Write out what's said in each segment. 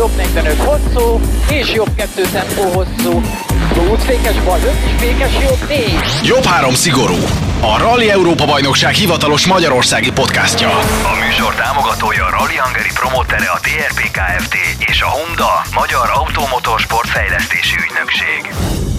jobb 45 hosszú, és jobb 2 tempó hosszú. Plusz fékes bal 5, fékes jobb 4. Jobb három szigorú. A Rally Európa Bajnokság hivatalos magyarországi podcastja. A műsor támogatója a Rally Hungary promotere a TRP Kft. és a Honda, Magyar Automotorsport Fejlesztési Ügynökség.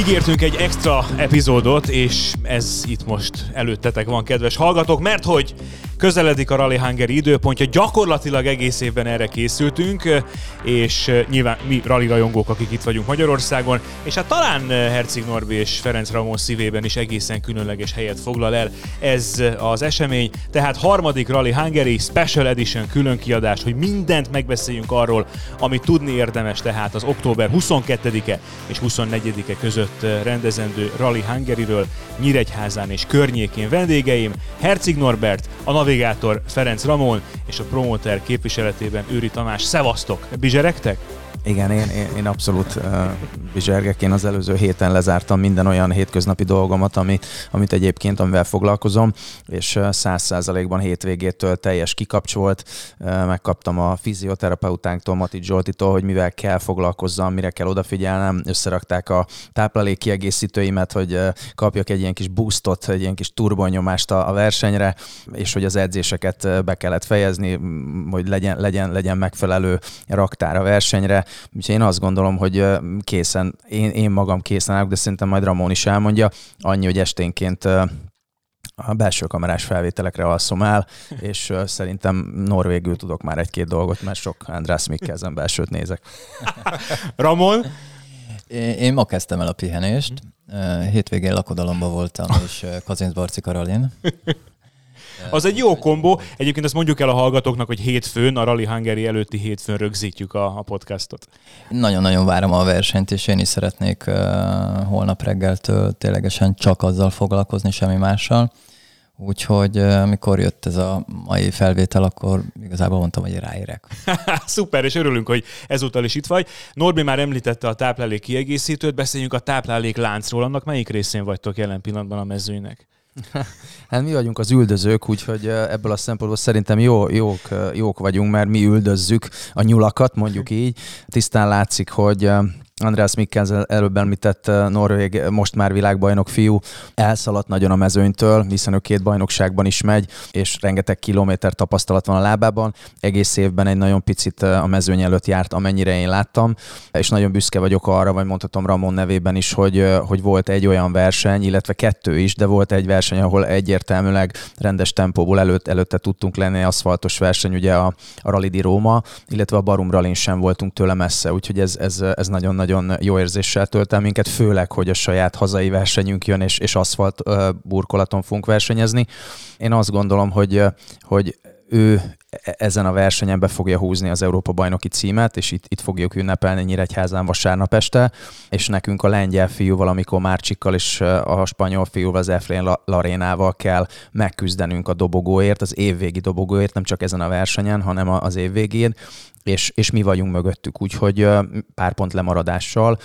Ígértünk egy extra epizódot, és ez itt most előttetek van, kedves hallgatók, mert hogy Közeledik a Rally Hungary időpontja, gyakorlatilag egész évben erre készültünk, és nyilván mi rally rajongók, akik itt vagyunk Magyarországon, és hát talán Herceg Norbi és Ferenc Ramon szívében is egészen különleges helyet foglal el ez az esemény, tehát harmadik Rally Hungary Special Edition külön kiadás, hogy mindent megbeszéljünk arról, amit tudni érdemes, tehát az október 22-e és 24-e között rendezendő Rally Hungary-ről Nyíregyházán és környékén vendégeim, Herceg Norbert, a Navi navigátor Ferenc Ramon és a promoter képviseletében Őri Tamás. Szevasztok! Bizseregtek? Igen, én, én, én abszolút uh, bizsergek. Én az előző héten lezártam minden olyan hétköznapi dolgomat, ami, amit egyébként, amivel foglalkozom, és száz százalékban hétvégétől teljes kikapcsolt. Uh, megkaptam a fizioterapeutáktól, Mati Zsoltitól, hogy mivel kell foglalkozzam, mire kell odafigyelnem. Összerakták a táplálék kiegészítőimet, hogy uh, kapjak egy ilyen kis boostot, egy ilyen kis turbonyomást a, a versenyre, és hogy az edzéseket be kellett fejezni, hogy legyen, legyen, legyen megfelelő raktár a versenyre Úgyhogy én azt gondolom, hogy készen, én, én magam készen állok, de szerintem majd Ramon is elmondja, annyi, hogy esténként a belső kamerás felvételekre alszom el, és szerintem norvégül tudok már egy-két dolgot, mert sok András Mikkelzen belsőt nézek. Ramon? Én, ma kezdtem el a pihenést. Hétvégén lakodalomban voltam, és Kazincbarci Karolin. Az egy jó kombó. Egyébként ezt mondjuk el a hallgatóknak, hogy hétfőn, a Rally Hungary előtti hétfőn rögzítjük a, a podcastot. Nagyon-nagyon várom a versenyt, és én is szeretnék uh, holnap reggeltől ténylegesen csak azzal foglalkozni, semmi mással. Úgyhogy amikor jött ez a mai felvétel, akkor igazából mondtam, hogy ráérek. Szuper, és örülünk, hogy ezúttal is itt vagy. Norbi már említette a táplálék kiegészítőt, beszéljünk a táplálék láncról. Annak melyik részén vagytok jelen pillanatban a mezőnynek? Hát mi vagyunk az üldözők, úgyhogy ebből a szempontból szerintem jó, jók, jók vagyunk, mert mi üldözzük a nyulakat, mondjuk így. Tisztán látszik, hogy Andreas Mikkelsen előbb említett eh, Norvég most már világbajnok fiú elszaladt nagyon a mezőnytől, hiszen ő két bajnokságban is megy, és rengeteg kilométer tapasztalat van a lábában. Egész évben egy nagyon picit eh, a mezőny előtt járt, amennyire én láttam, és nagyon büszke vagyok arra, vagy mondhatom Ramon nevében is, hogy, eh, hogy volt egy olyan verseny, illetve kettő is, de volt egy verseny, ahol egyértelműleg rendes tempóból előtt, előtte tudtunk lenni, aszfaltos verseny, ugye a, a Rally di Róma, illetve a Barum Rallin sem voltunk tőle messze, úgyhogy ez, ez, ez nagyon-nagyon nagyon jó érzéssel tölt el minket, főleg, hogy a saját hazai versenyünk jön, és, és aszfalt burkolaton fogunk versenyezni. Én azt gondolom, hogy, hogy ő ezen a versenyen be fogja húzni az Európa bajnoki címet, és itt, itt fogjuk ünnepelni Nyíregyházán vasárnap este, és nekünk a lengyel fiú valamikor Márcsikkal és a spanyol fiú az Efrén Larénával kell megküzdenünk a dobogóért, az évvégi dobogóért, nem csak ezen a versenyen, hanem az évvégén, és, és mi vagyunk mögöttük, úgyhogy pár pont lemaradással.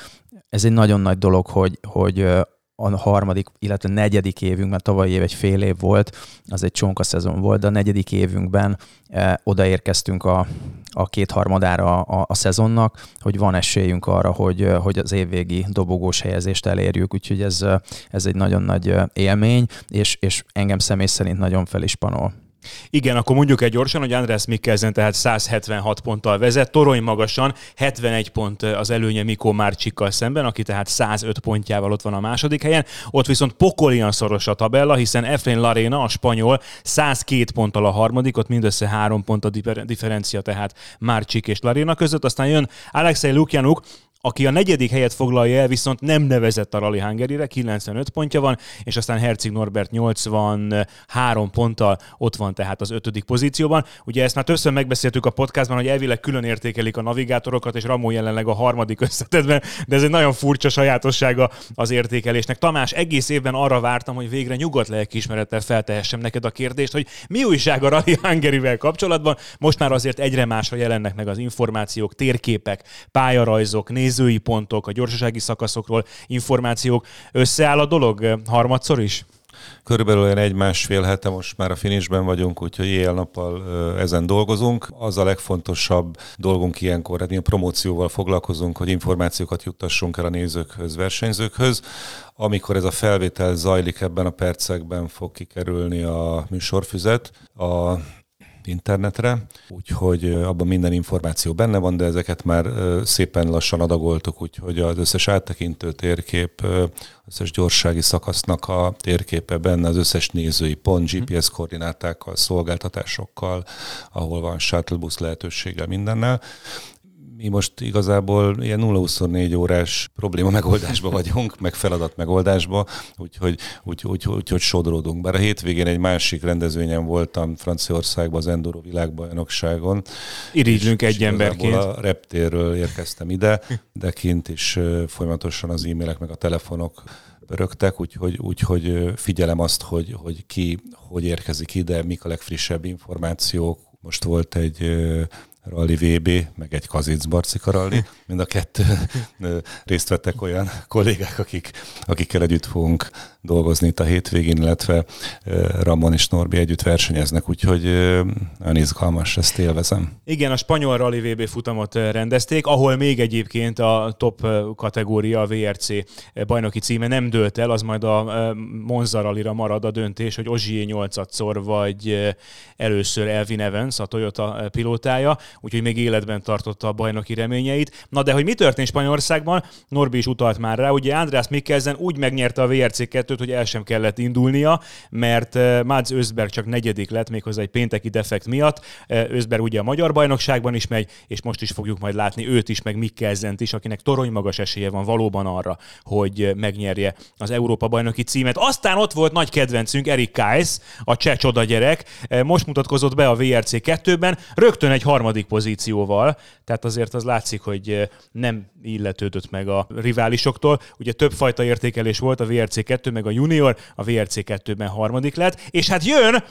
Ez egy nagyon nagy dolog, hogy, hogy a harmadik, illetve negyedik évünk, mert tavalyi év egy fél év volt, az egy csonka szezon volt, de a negyedik évünkben e, odaérkeztünk a, a kétharmadára a, a szezonnak, hogy van esélyünk arra, hogy, hogy az évvégi dobogós helyezést elérjük, úgyhogy ez, ez egy nagyon nagy élmény, és, és engem személy szerint nagyon felispanol. Igen, akkor mondjuk egy gyorsan, hogy András Mikkelsen tehát 176 ponttal vezet, torony magasan 71 pont az előnye Mikó Márcsikkal szemben, aki tehát 105 pontjával ott van a második helyen. Ott viszont pokolian szoros a tabella, hiszen Efrain Larena, a spanyol, 102 ponttal a harmadik, ott mindössze 3 pont a differencia tehát Márcsik és Larena között. Aztán jön Alexei Lukjanuk, aki a negyedik helyet foglalja el, viszont nem nevezett a Rally Hungary-re, 95 pontja van, és aztán Herzig Norbert 83 ponttal ott van tehát az ötödik pozícióban. Ugye ezt már többször megbeszéltük a podcastban, hogy elvileg külön értékelik a navigátorokat, és Ramó jelenleg a harmadik összetetben, de ez egy nagyon furcsa sajátossága az értékelésnek. Tamás, egész évben arra vártam, hogy végre nyugodt lelkiismerettel feltehessem neked a kérdést, hogy mi újság a Rally Hungary-vel kapcsolatban. Most már azért egyre másra jelennek meg az információk, térképek, pályarajzok, nézői pontok, a gyorsasági szakaszokról információk. Összeáll a dolog harmadszor is? Körülbelül olyan egy-másfél hete most már a finisben vagyunk, úgyhogy éjjel-nappal ezen dolgozunk. Az a legfontosabb dolgunk ilyenkor, hát mi a promócióval foglalkozunk, hogy információkat juttassunk el a nézőkhöz, versenyzőkhöz. Amikor ez a felvétel zajlik, ebben a percekben fog kikerülni a műsorfüzet. A internetre, úgyhogy abban minden információ benne van, de ezeket már szépen lassan adagoltuk, úgyhogy az összes áttekintő térkép, összes gyorsági szakasznak a térképe benne, az összes nézői pont, GPS koordinátákkal, szolgáltatásokkal, ahol van shuttle busz lehetőséggel mindennel mi most igazából ilyen 0-24 órás probléma megoldásba vagyunk, meg feladat megoldásba, úgyhogy, úgy, úgy, úgy, úgy sodródunk. Bár a hétvégén egy másik rendezvényen voltam Franciaországban, az Enduro világbajnokságon. Irigylünk egy emberként. A reptérről érkeztem ide, de kint is folyamatosan az e-mailek meg a telefonok rögtek, úgyhogy, úgyhogy figyelem azt, hogy, hogy ki hogy érkezik ide, mik a legfrissebb információk. Most volt egy Rally VB, meg egy Kazic Barcika Rally. Mind a kettő részt vettek olyan kollégák, akik, akikkel együtt fogunk dolgozni itt a hétvégén, illetve Ramon és Norbi együtt versenyeznek, úgyhogy nagyon izgalmas, ezt élvezem. Igen, a spanyol Rally VB futamot rendezték, ahol még egyébként a top kategória, a VRC bajnoki címe nem dőlt el, az majd a Monza rally marad a döntés, hogy Ozsié 8 vagy először Elvin Evans, a Toyota pilótája úgyhogy még életben tartotta a bajnoki reményeit. Na de hogy mi történt Spanyolországban, Norbi is utalt már rá, ugye András Mikkelsen úgy megnyerte a VRC2-t, hogy el sem kellett indulnia, mert eh, Mads Özberg csak negyedik lett, méghozzá egy pénteki defekt miatt. Eh, Özberg ugye a magyar bajnokságban is megy, és most is fogjuk majd látni őt is, meg Mikkelsent is, akinek torony magas esélye van valóban arra, hogy eh, megnyerje az Európa bajnoki címet. Aztán ott volt nagy kedvencünk Erik Kais, a cseh csoda gyerek, most mutatkozott be a VRC 2-ben, rögtön egy harmadik harmadik pozícióval, tehát azért az látszik, hogy eh, nem illetődött meg a riválisoktól. Ugye több fajta értékelés volt, a VRC2 meg a junior, a VRC2-ben harmadik lett, és hát jön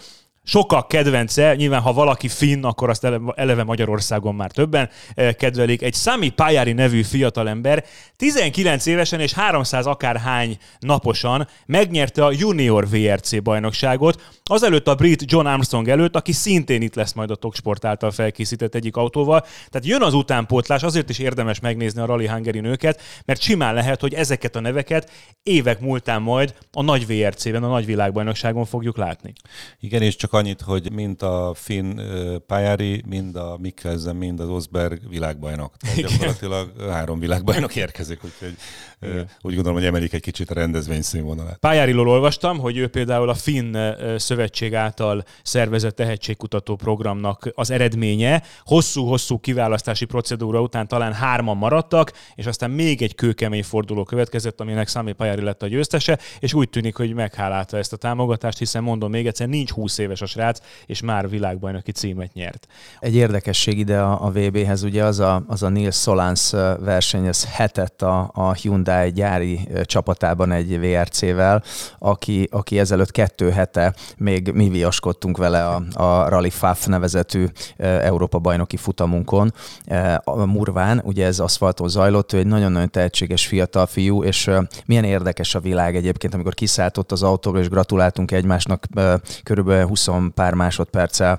sokak kedvence, nyilván ha valaki finn, akkor azt eleve Magyarországon már többen eh, kedvelik. Egy Sami Pályári nevű fiatalember 19 évesen és 300 akárhány naposan megnyerte a junior VRC bajnokságot, azelőtt a brit John Armstrong előtt, aki szintén itt lesz majd a Toksport által felkészített egyik autóval. Tehát jön az utánpótlás, azért is érdemes megnézni a Rally Hungary nőket, mert simán lehet, hogy ezeket a neveket évek múltán majd a nagy VRC-ben, a nagy világbajnokságon fogjuk látni. Igen, és csak annyit, hogy mind a Finn pályári, mind a Mikkelsen, mind az Osberg világbajnok. Tehát gyakorlatilag három világbajnok érkezik, úgyhogy igen. úgy gondolom, hogy emelik egy kicsit a rendezvény színvonalát. Pályáriról olvastam, hogy ő például a Finn szövetség által szervezett tehetségkutató programnak az eredménye. Hosszú-hosszú kiválasztási procedúra után talán hárman maradtak, és aztán még egy kőkemény forduló következett, aminek Sami Pályári lett a győztese, és úgy tűnik, hogy meghálálta ezt a támogatást, hiszen mondom még egyszer, nincs 20 éves a srác, és már világbajnoki címet nyert. Egy érdekesség ide a, a VB-hez, ugye az a, az a Nils Solans versenyez hetet a, a Hyundai gyári csapatában egy VRC-vel, aki, aki ezelőtt kettő hete még mi viaskodtunk vele a, a Rally Faf nevezetű Európa bajnoki futamunkon. A Murván, ugye ez aszfalton zajlott, ő egy nagyon-nagyon tehetséges fiatal fiú, és milyen érdekes a világ egyébként, amikor kiszálltott az autóból, és gratuláltunk egymásnak körülbelül 20 pár másodperccel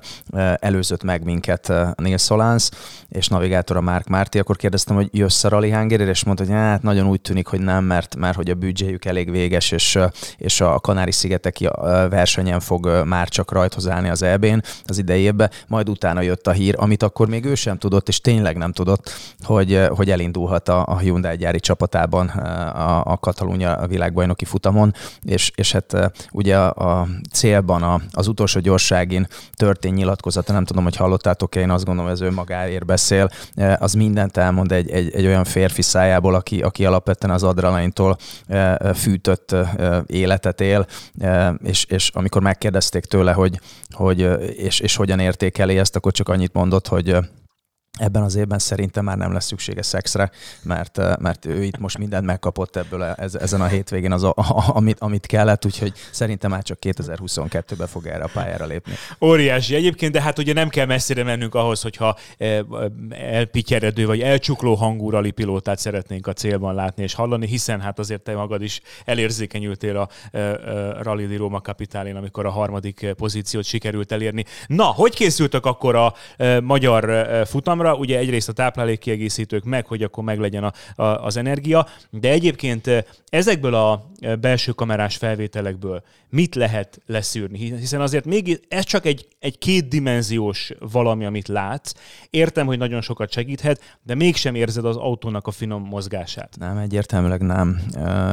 előzött meg minket Neil Solans, és navigátor a Mark Márti, akkor kérdeztem, hogy jössz a Rally hungary és mondta, hogy hát nagyon úgy tűnik, hogy nem, mert, mert hogy a büdzséjük elég véges, és, és a Kanári-szigeteki versenyen fog már csak rajthoz állni az EB-n az idejében, majd utána jött a hír, amit akkor még ő sem tudott, és tényleg nem tudott, hogy, hogy elindulhat a, Hyundai gyári csapatában a, a Katalónia világbajnoki futamon, és, és hát ugye a célban a, az utolsó gyorságin történt nyilatkozata, nem tudom, hogy hallottátok-e, én azt gondolom, hogy ez önmagáért beszél, az mindent elmond egy, egy, egy olyan férfi szájából, aki, aki alapvetően az adrenalintól fűtött életet él, és, és amikor megkérdezték tőle, hogy, hogy és, és hogyan értékeli ezt, akkor csak annyit mondott, hogy ebben az évben szerintem már nem lesz szüksége szexre, mert, eh, mert ő itt most mindent megkapott ebből a, ezen a hétvégén, az a, a, amit, amit kellett, úgyhogy szerintem már csak 2022-ben fog erre a pályára lépni. Óriási egyébként, de hát ugye nem kell messzire mennünk ahhoz, hogyha eh, elpityeredő vagy elcsukló hangú rally pilótát szeretnénk a célban látni és hallani, hiszen hát azért te magad is elérzékenyültél a eh, Rally di Roma kapitálén, amikor a harmadik pozíciót sikerült elérni. Na, hogy készültek akkor a magyar futamra? Számra, ugye egyrészt a táplálékkiegészítők meg, hogy akkor meglegyen a, a, az energia, de egyébként ezekből a belső kamerás felvételekből mit lehet leszűrni? Hiszen azért még ez csak egy, egy kétdimenziós valami, amit látsz. Értem, hogy nagyon sokat segíthet, de mégsem érzed az autónak a finom mozgását. Nem, egyértelműleg nem.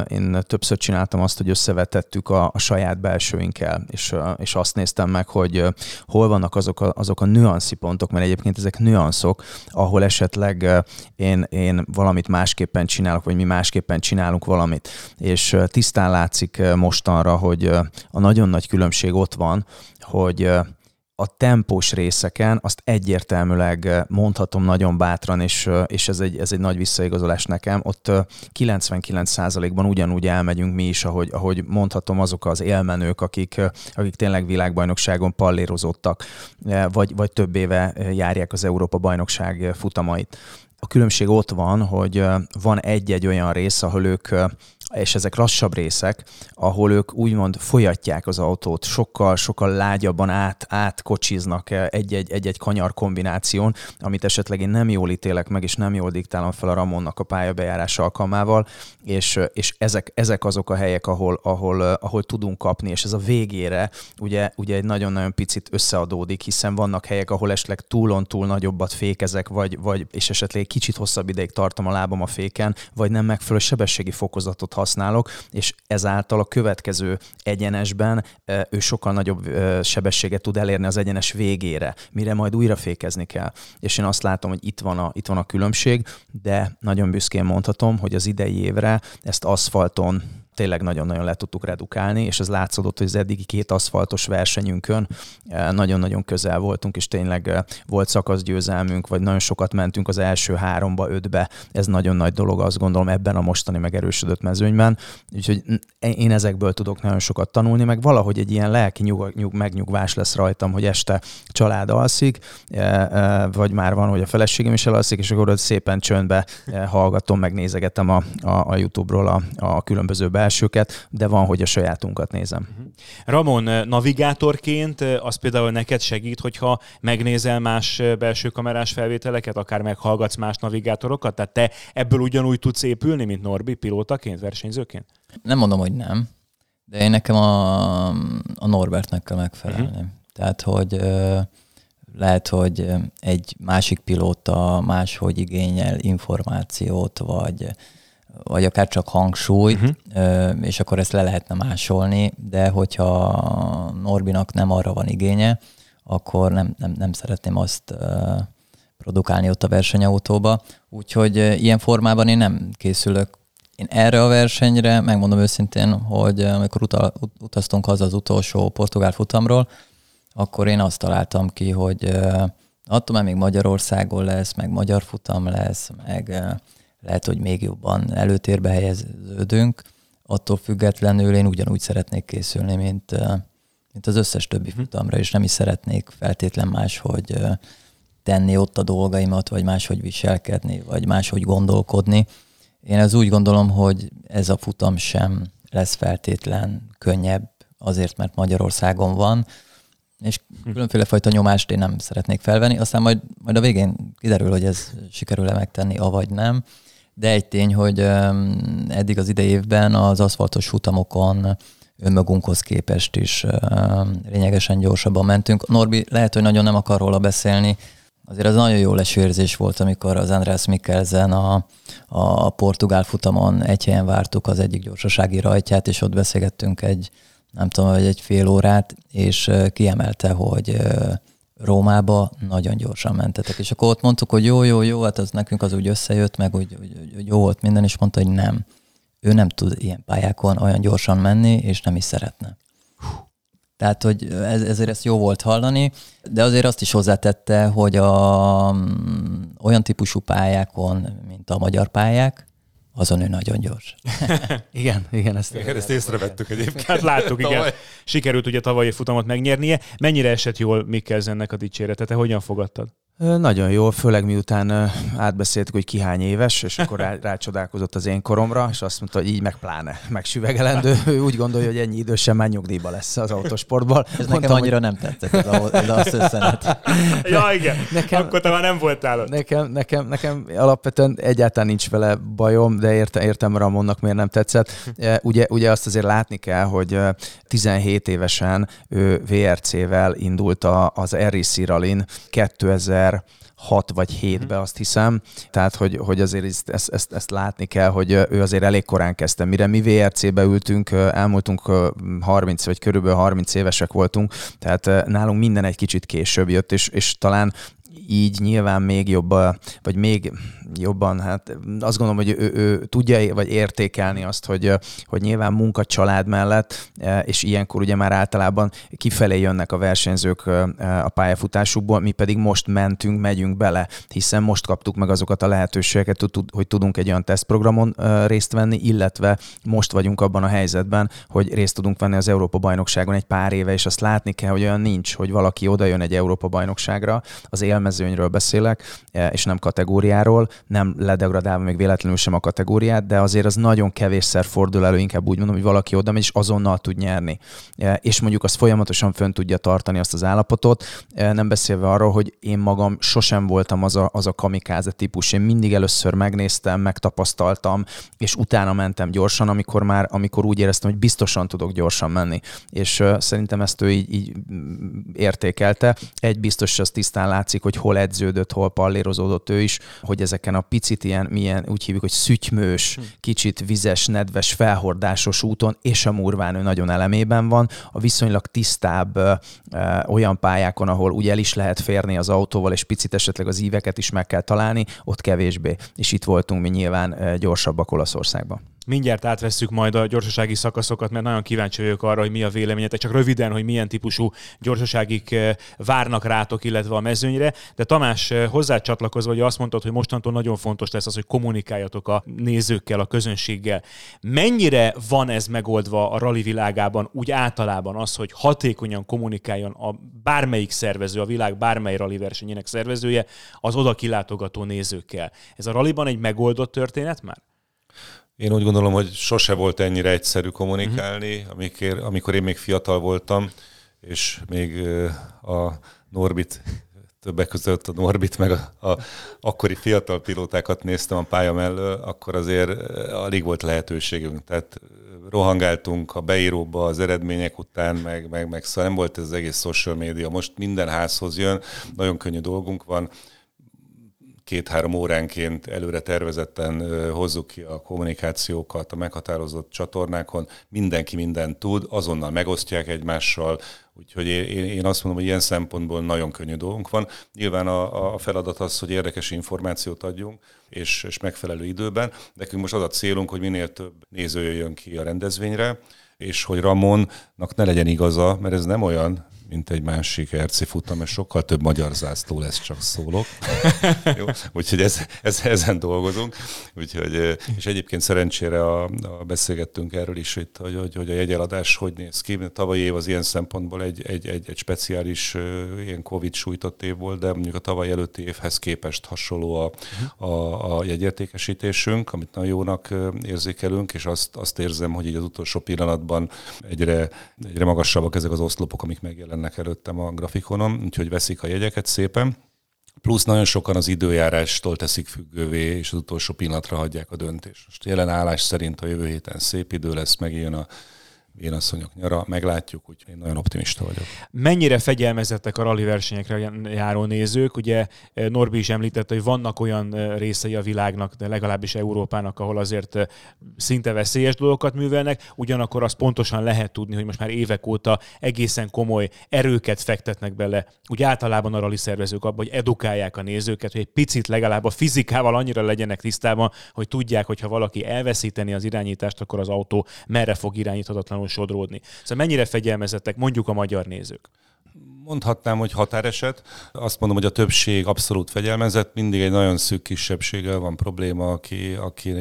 Én többször csináltam azt, hogy összevetettük a, a saját belsőinkkel, és, és azt néztem meg, hogy hol vannak azok a, azok a nüanszi pontok, mert egyébként ezek nüanszok, ahol esetleg én, én valamit másképpen csinálok, vagy mi másképpen csinálunk valamit. És tisztán látszik mostanra, hogy a nagyon nagy különbség ott van, hogy a tempós részeken azt egyértelműleg mondhatom nagyon bátran, és, és ez, egy, ez egy nagy visszaigazolás nekem, ott 99%-ban ugyanúgy elmegyünk mi is, ahogy, ahogy mondhatom azok az élmenők, akik, akik tényleg világbajnokságon pallérozottak, vagy, vagy több éve járják az Európa bajnokság futamait. A különbség ott van, hogy van egy-egy olyan rész, ahol ők és ezek lassabb részek, ahol ők úgymond folyatják az autót, sokkal, sokkal lágyabban át, átkocsiznak egy-egy, egy-egy kanyar kombináción, amit esetleg én nem jól ítélek meg, és nem jól diktálom fel a Ramonnak a pályabejárás alkalmával, és, és ezek, ezek azok a helyek, ahol, ahol, ahol tudunk kapni, és ez a végére ugye, ugye egy nagyon-nagyon picit összeadódik, hiszen vannak helyek, ahol esetleg túlon túl nagyobbat fékezek, vagy, vagy és esetleg kicsit hosszabb ideig tartom a lábam a féken, vagy nem megfelelő sebességi fokozatot használok, és ezáltal a következő egyenesben ő sokkal nagyobb sebességet tud elérni az egyenes végére, mire majd újra fékezni kell. És én azt látom, hogy itt van a, itt van a különbség, de nagyon büszkén mondhatom, hogy az idei évre ezt aszfalton tényleg nagyon-nagyon le tudtuk redukálni, és ez látszódott, hogy az eddigi két aszfaltos versenyünkön eh, nagyon-nagyon közel voltunk, és tényleg eh, volt szakaszgyőzelmünk, vagy nagyon sokat mentünk az első háromba, ötbe. Ez nagyon nagy dolog, azt gondolom, ebben a mostani megerősödött mezőnyben. Úgyhogy én ezekből tudok nagyon sokat tanulni, meg valahogy egy ilyen lelki nyug, nyug, megnyugvás lesz rajtam, hogy este család alszik, eh, vagy már van, hogy a feleségem is elalszik, és akkor szépen csöndbe hallgatom, megnézegetem a, a, a YouTube-ról a, a különböző belsőket, de van, hogy a sajátunkat nézem. Mhm. Ramon, eh, navigátorként eh, az például neked segít, hogyha megnézel más eh, belső kamerás felvételeket, akár meghallgatsz más navigátorokat? Tehát te ebből ugyanúgy tudsz épülni, mint Norbi, pilótaként, versenyzőként? Nem mondom, hogy nem, de én nekem a, a Norbertnek kell megfelelni. Uh-huh. Tehát, hogy lehet, hogy egy másik pilóta máshogy igényel információt, vagy vagy akár csak hangsúlyt, uh-huh. és akkor ezt le lehetne másolni, de hogyha Norbinak nem arra van igénye, akkor nem, nem, nem szeretném azt produkálni ott a versenyautóba. Úgyhogy ilyen formában én nem készülök én erre a versenyre, megmondom őszintén, hogy amikor utal, utaztunk haza az utolsó portugál futamról, akkor én azt találtam ki, hogy attól már még Magyarországon lesz, meg magyar futam lesz, meg lehet, hogy még jobban előtérbe helyeződünk, attól függetlenül én ugyanúgy szeretnék készülni, mint, mint az összes többi uh-huh. futamra, és nem is szeretnék feltétlen máshogy tenni ott a dolgaimat, vagy máshogy viselkedni, vagy máshogy gondolkodni. Én ez úgy gondolom, hogy ez a futam sem lesz feltétlen könnyebb, azért, mert Magyarországon van, és hm. különféle fajta nyomást én nem szeretnék felvenni, aztán majd, majd a végén kiderül, hogy ez sikerül-e megtenni, avagy nem de egy tény, hogy eddig az idei évben az aszfaltos futamokon önmagunkhoz képest is lényegesen gyorsabban mentünk. Norbi lehet, hogy nagyon nem akar róla beszélni, azért az nagyon jó lesőrzés volt, amikor az András Mikkelsen a, a portugál futamon egy helyen vártuk az egyik gyorsasági rajtját, és ott beszélgettünk egy nem tudom, vagy egy fél órát, és kiemelte, hogy Rómába nagyon gyorsan mentetek. És akkor ott mondtuk, hogy jó, jó, jó, hát az nekünk az úgy összejött, meg úgy, úgy, úgy jó volt minden, és mondta, hogy nem. Ő nem tud ilyen pályákon olyan gyorsan menni, és nem is szeretne. Tehát, hogy ez, ezért ezt jó volt hallani, de azért azt is hozzátette, hogy a, mm, olyan típusú pályákon, mint a magyar pályák, azon ő nagyon gyors. igen, igen, ezt, igen, ezt észrevettük egyébként. Hát láttuk, igen. Sikerült ugye tavalyi futamot megnyernie. Mennyire esett jól Mikkelzennek a dicsérete? Te hogyan fogadtad? Nagyon jól, főleg miután átbeszéltük, hogy ki hány éves, és akkor rá, rácsodálkozott az én koromra, és azt mondta, hogy így meg pláne, meg süvegelendő. Ő úgy gondolja, hogy ennyi idősen már nyugdíjba lesz az autosportból. Ez Mondtam, nekem annyira hogy... nem tetszett ez a, ez a szösszenet. ja, igen. Nekem, akkor te már nem voltál ott. Nekem, nekem, nekem alapvetően egyáltalán nincs vele bajom, de értem, értem Ramonnak miért nem tetszett. Ugye, ugye azt azért látni kell, hogy 17 évesen ő VRC-vel indult az RC Rallin 2000 2006 vagy 7-be, azt hiszem. Tehát, hogy, hogy azért ezt, ezt, ezt, ezt látni kell, hogy ő azért elég korán kezdte. Mire mi VRC-be ültünk, elmúltunk 30 vagy körülbelül 30 évesek voltunk, tehát nálunk minden egy kicsit később jött, és, és talán így nyilván még jobb, vagy még jobban, hát azt gondolom, hogy ő, ő tudja vagy értékelni azt, hogy, hogy nyilván munka család mellett, és ilyenkor ugye már általában kifelé jönnek a versenyzők a pályafutásukból, mi pedig most mentünk, megyünk bele, hiszen most kaptuk meg azokat a lehetőségeket, hogy tudunk egy olyan tesztprogramon részt venni, illetve most vagyunk abban a helyzetben, hogy részt tudunk venni az Európa bajnokságon egy pár éve, és azt látni kell, hogy olyan nincs, hogy valaki oda jön egy Európa bajnokságra, az élmezőnyről beszélek, és nem kategóriáról, nem ledegradálva még véletlenül sem a kategóriát, de azért az nagyon kevésszer fordul elő, inkább úgy mondom, hogy valaki oda megy, és azonnal tud nyerni. E, és mondjuk azt folyamatosan fönn tudja tartani azt az állapotot, e, nem beszélve arról, hogy én magam sosem voltam az a, az a kamikáze típus. Én mindig először megnéztem, megtapasztaltam, és utána mentem gyorsan, amikor már, amikor úgy éreztem, hogy biztosan tudok gyorsan menni. És szerintem ezt ő így, így értékelte. Egy biztos, az tisztán látszik, hogy hol edződött, hol pallérozódott ő is, hogy ezeken a picit ilyen, milyen, úgy hívjuk, hogy szütymős, hm. kicsit vizes, nedves, felhordásos úton, és a murván ő nagyon elemében van. A viszonylag tisztább ö, ö, olyan pályákon, ahol ugye el is lehet férni az autóval, és picit esetleg az íveket is meg kell találni, ott kevésbé. És itt voltunk mi nyilván gyorsabbak Olaszországban. Mindjárt átvesszük majd a gyorsasági szakaszokat, mert nagyon kíváncsi vagyok arra, hogy mi a véleményetek, csak röviden, hogy milyen típusú gyorsaságik eh, várnak rátok, illetve a mezőnyre. De Tamás, eh, hozzá csatlakozva, hogy azt mondtad, hogy mostantól nagyon fontos lesz az, hogy kommunikáljatok a nézőkkel, a közönséggel. Mennyire van ez megoldva a rally világában, úgy általában az, hogy hatékonyan kommunikáljon a bármelyik szervező, a világ bármely rally versenyének szervezője az oda kilátogató nézőkkel. Ez a rallyban egy megoldott történet már? Én úgy gondolom, hogy sose volt ennyire egyszerű kommunikálni, uh-huh. amikor, amikor én még fiatal voltam, és még a Norbit, többek között a Norbit, meg a, a akkori fiatal pilótákat néztem a pálya mellől, akkor azért alig volt lehetőségünk. Tehát rohangáltunk a beíróba az eredmények után, meg, meg, meg szóval nem volt ez az egész social média. Most minden házhoz jön, nagyon könnyű dolgunk van, két-három óránként előre tervezetten hozzuk ki a kommunikációkat a meghatározott csatornákon, mindenki mindent tud, azonnal megosztják egymással, úgyhogy én, azt mondom, hogy ilyen szempontból nagyon könnyű dolgunk van. Nyilván a, a feladat az, hogy érdekes információt adjunk, és, és megfelelő időben. Nekünk most az a célunk, hogy minél több néző jöjjön ki a rendezvényre, és hogy Ramonnak ne legyen igaza, mert ez nem olyan, mint egy másik RC futam, és sokkal több magyar zászló lesz, csak szólok. Jó? Úgyhogy ez, ez, ezen dolgozunk. Úgyhogy, és egyébként szerencsére a, a beszélgettünk erről is, hogy, hogy, hogy a jegyeladás hogy néz ki. Tavalyi év az ilyen szempontból egy, egy, egy, egy speciális ilyen Covid sújtott év volt, de mondjuk a tavaly előtti évhez képest hasonló a, a, a jegyértékesítésünk, amit nagyon jónak érzékelünk, és azt, azt érzem, hogy így az utolsó pillanatban egyre, egyre magasabbak ezek az oszlopok, amik megjelennek jelennek előttem a grafikonon, úgyhogy veszik a jegyeket szépen. Plusz nagyon sokan az időjárástól teszik függővé, és az utolsó pillanatra hagyják a döntést. Most jelen állás szerint a jövő héten szép idő lesz, megjön a vénasszonyok nyara, meglátjuk, úgyhogy én nagyon optimista vagyok. Mennyire fegyelmezettek a rally versenyekre járó nézők? Ugye eh, Norbi is említette, hogy vannak olyan eh, részei a világnak, de legalábbis Európának, ahol azért eh, szinte veszélyes dolgokat művelnek, ugyanakkor azt pontosan lehet tudni, hogy most már évek óta egészen komoly erőket fektetnek bele, úgy általában a rally szervezők abban, hogy edukálják a nézőket, hogy egy picit legalább a fizikával annyira legyenek tisztában, hogy tudják, hogy ha valaki elveszíteni az irányítást, akkor az autó merre fog irányíthatatlanul sodródni. Szóval mennyire fegyelmezettek mondjuk a magyar nézők? Mondhatnám, hogy határeset. Azt mondom, hogy a többség abszolút fegyelmezett. Mindig egy nagyon szűk kisebbséggel van probléma, aki, aki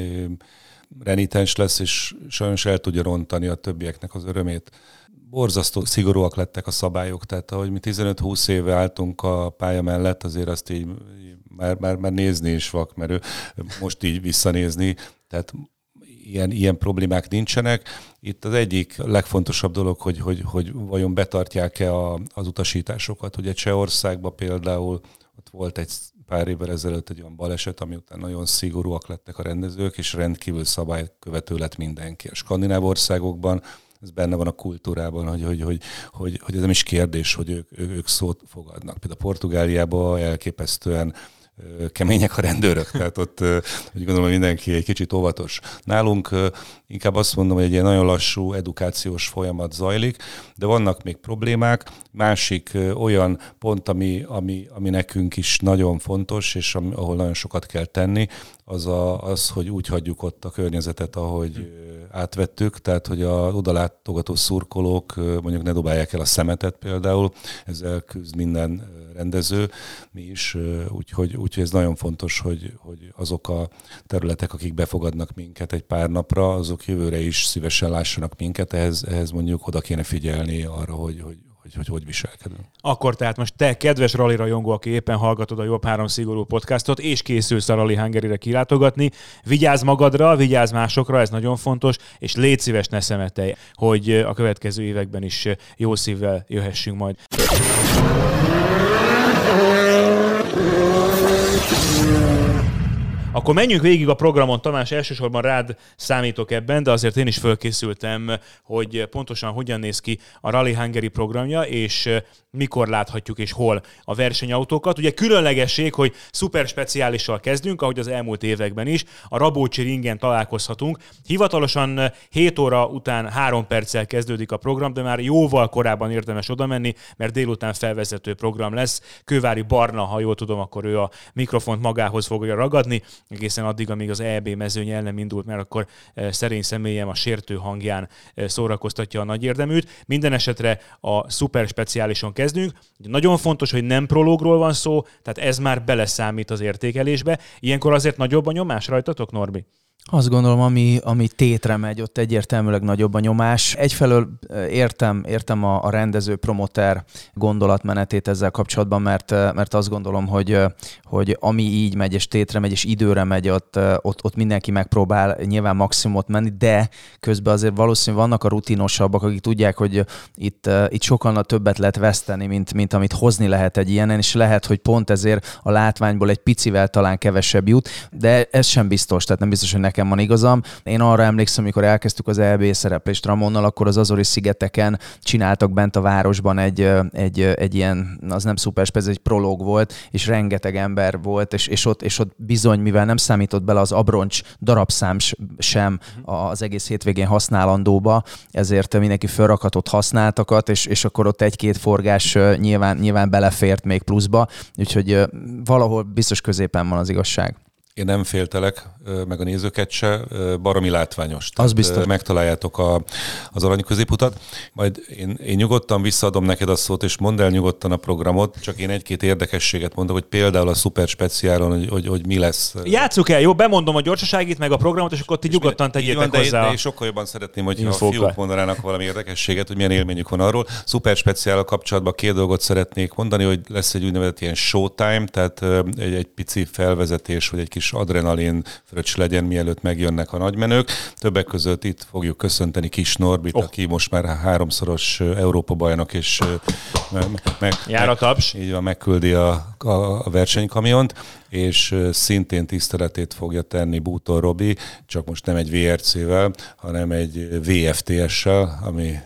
renitens lesz, és sajnos el tudja rontani a többieknek az örömét. Borzasztó szigorúak lettek a szabályok, tehát ahogy mi 15-20 éve álltunk a pálya mellett, azért azt így már, már, már nézni is vak, mert most így visszanézni, tehát ilyen, ilyen problémák nincsenek. Itt az egyik legfontosabb dolog, hogy, hogy, hogy vajon betartják-e a, az utasításokat. Ugye Csehországban például ott volt egy pár évvel ezelőtt egy olyan baleset, ami után nagyon szigorúak lettek a rendezők, és rendkívül szabálykövető lett mindenki. A skandináv országokban ez benne van a kultúrában, hogy, hogy, hogy, hogy, hogy ez nem is kérdés, hogy ők, ők szót fogadnak. Például Portugáliában elképesztően kemények a rendőrök, tehát ott úgy gondolom, hogy mindenki egy kicsit óvatos. Nálunk inkább azt mondom, hogy egy ilyen nagyon lassú edukációs folyamat zajlik, de vannak még problémák. Másik olyan pont, ami, ami, ami nekünk is nagyon fontos, és ahol nagyon sokat kell tenni, az a, az, hogy úgy hagyjuk ott a környezetet, ahogy átvettük, tehát hogy a odalátogató szurkolók mondjuk ne dobálják el a szemetet például, ezzel küzd minden rendező, mi is, úgyhogy, úgyhogy ez nagyon fontos, hogy, hogy azok a területek, akik befogadnak minket egy pár napra, azok jövőre is szívesen lássanak minket, ehhez, ehhez mondjuk oda kéne figyelni arra, hogy, hogy, hogy hogy, hogy viselkedünk. Akkor tehát most te, kedves rally rajongó, aki éppen hallgatod a Jobb Három Szigorú podcastot, és készülsz a Rally hungary kilátogatni, vigyázz magadra, vigyázz másokra, ez nagyon fontos, és légy szíves, ne szemetelj, hogy a következő években is jó szívvel jöhessünk majd. Yeah. Akkor menjünk végig a programon, Tamás, elsősorban rád számítok ebben, de azért én is fölkészültem, hogy pontosan hogyan néz ki a Rally Hungary programja, és mikor láthatjuk és hol a versenyautókat. Ugye különlegesség, hogy szuper speciálissal kezdünk, ahogy az elmúlt években is. A Rabócsi ringen találkozhatunk. Hivatalosan 7 óra után 3 perccel kezdődik a program, de már jóval korábban érdemes oda menni, mert délután felvezető program lesz. Kővári Barna, ha jól tudom, akkor ő a mikrofont magához fogja ragadni, egészen addig, amíg az EB mezőny el nem indult, mert akkor eh, szerény személyem a sértő hangján eh, szórakoztatja a nagy érdeműt. Minden esetre a szuper speciálison kezdünk. Nagyon fontos, hogy nem prológról van szó, tehát ez már beleszámít az értékelésbe. Ilyenkor azért nagyobb a nyomás rajtatok, Norbi? Azt gondolom, ami, ami tétre megy, ott egyértelműleg nagyobb a nyomás. Egyfelől értem, értem a, a rendező, promoter gondolatmenetét ezzel kapcsolatban, mert, mert azt gondolom, hogy, hogy ami így megy, és tétre megy, és időre megy, ott, ott, ott mindenki megpróbál nyilván maximumot menni, de közben azért valószínűleg vannak a rutinosabbak, akik tudják, hogy itt, itt sokkal többet lehet veszteni, mint, mint amit hozni lehet egy ilyenen, és lehet, hogy pont ezért a látványból egy picivel talán kevesebb jut, de ez sem biztos, tehát nem biztos, hogy nekem van igazam. Én arra emlékszem, amikor elkezdtük az EB szereplést Ramonnal, akkor az Azori szigeteken csináltak bent a városban egy, egy, egy ilyen, az nem szuper, ez egy prológ volt, és rengeteg ember volt, és, és, ott, és ott bizony, mivel nem számított bele az abroncs darabszám sem az egész hétvégén használandóba, ezért mindenki felrakatott használtakat, és, és akkor ott egy-két forgás nyilván, nyilván belefért még pluszba, úgyhogy valahol biztos középen van az igazság. Én nem féltelek, meg a nézőket se, baromi látványos. Az biztos. Megtaláljátok a, az arany középutat, majd én, én nyugodtan visszaadom neked a szót, és mondd el nyugodtan a programot, csak én egy-két érdekességet mondok, hogy például a szuper speciálon, hogy, hogy, hogy mi lesz. Játsszuk el, jó? Bemondom a gyorsaságit, meg a programot, és akkor ti nyugodtan tegyétek van, hozzá. De én, sokkal jobban szeretném, hogy a fiúk mondanának valami érdekességet, hogy milyen élményük van arról. Szuper speciál kapcsolatban két dolgot szeretnék mondani, hogy lesz egy úgynevezett ilyen showtime, tehát egy, egy pici felvezetés, vagy egy kis kis adrenalin fröccs legyen, mielőtt megjönnek a nagymenők. Többek között itt fogjuk köszönteni Kis Norbit, oh. aki most már háromszoros Európa bajnok, és meg, meg, Jár a taps. Így van, megküldi a, a, a versenykamiont, és szintén tiszteletét fogja tenni Bútor Robi, csak most nem egy VRC-vel, hanem egy VFTS-sel, ami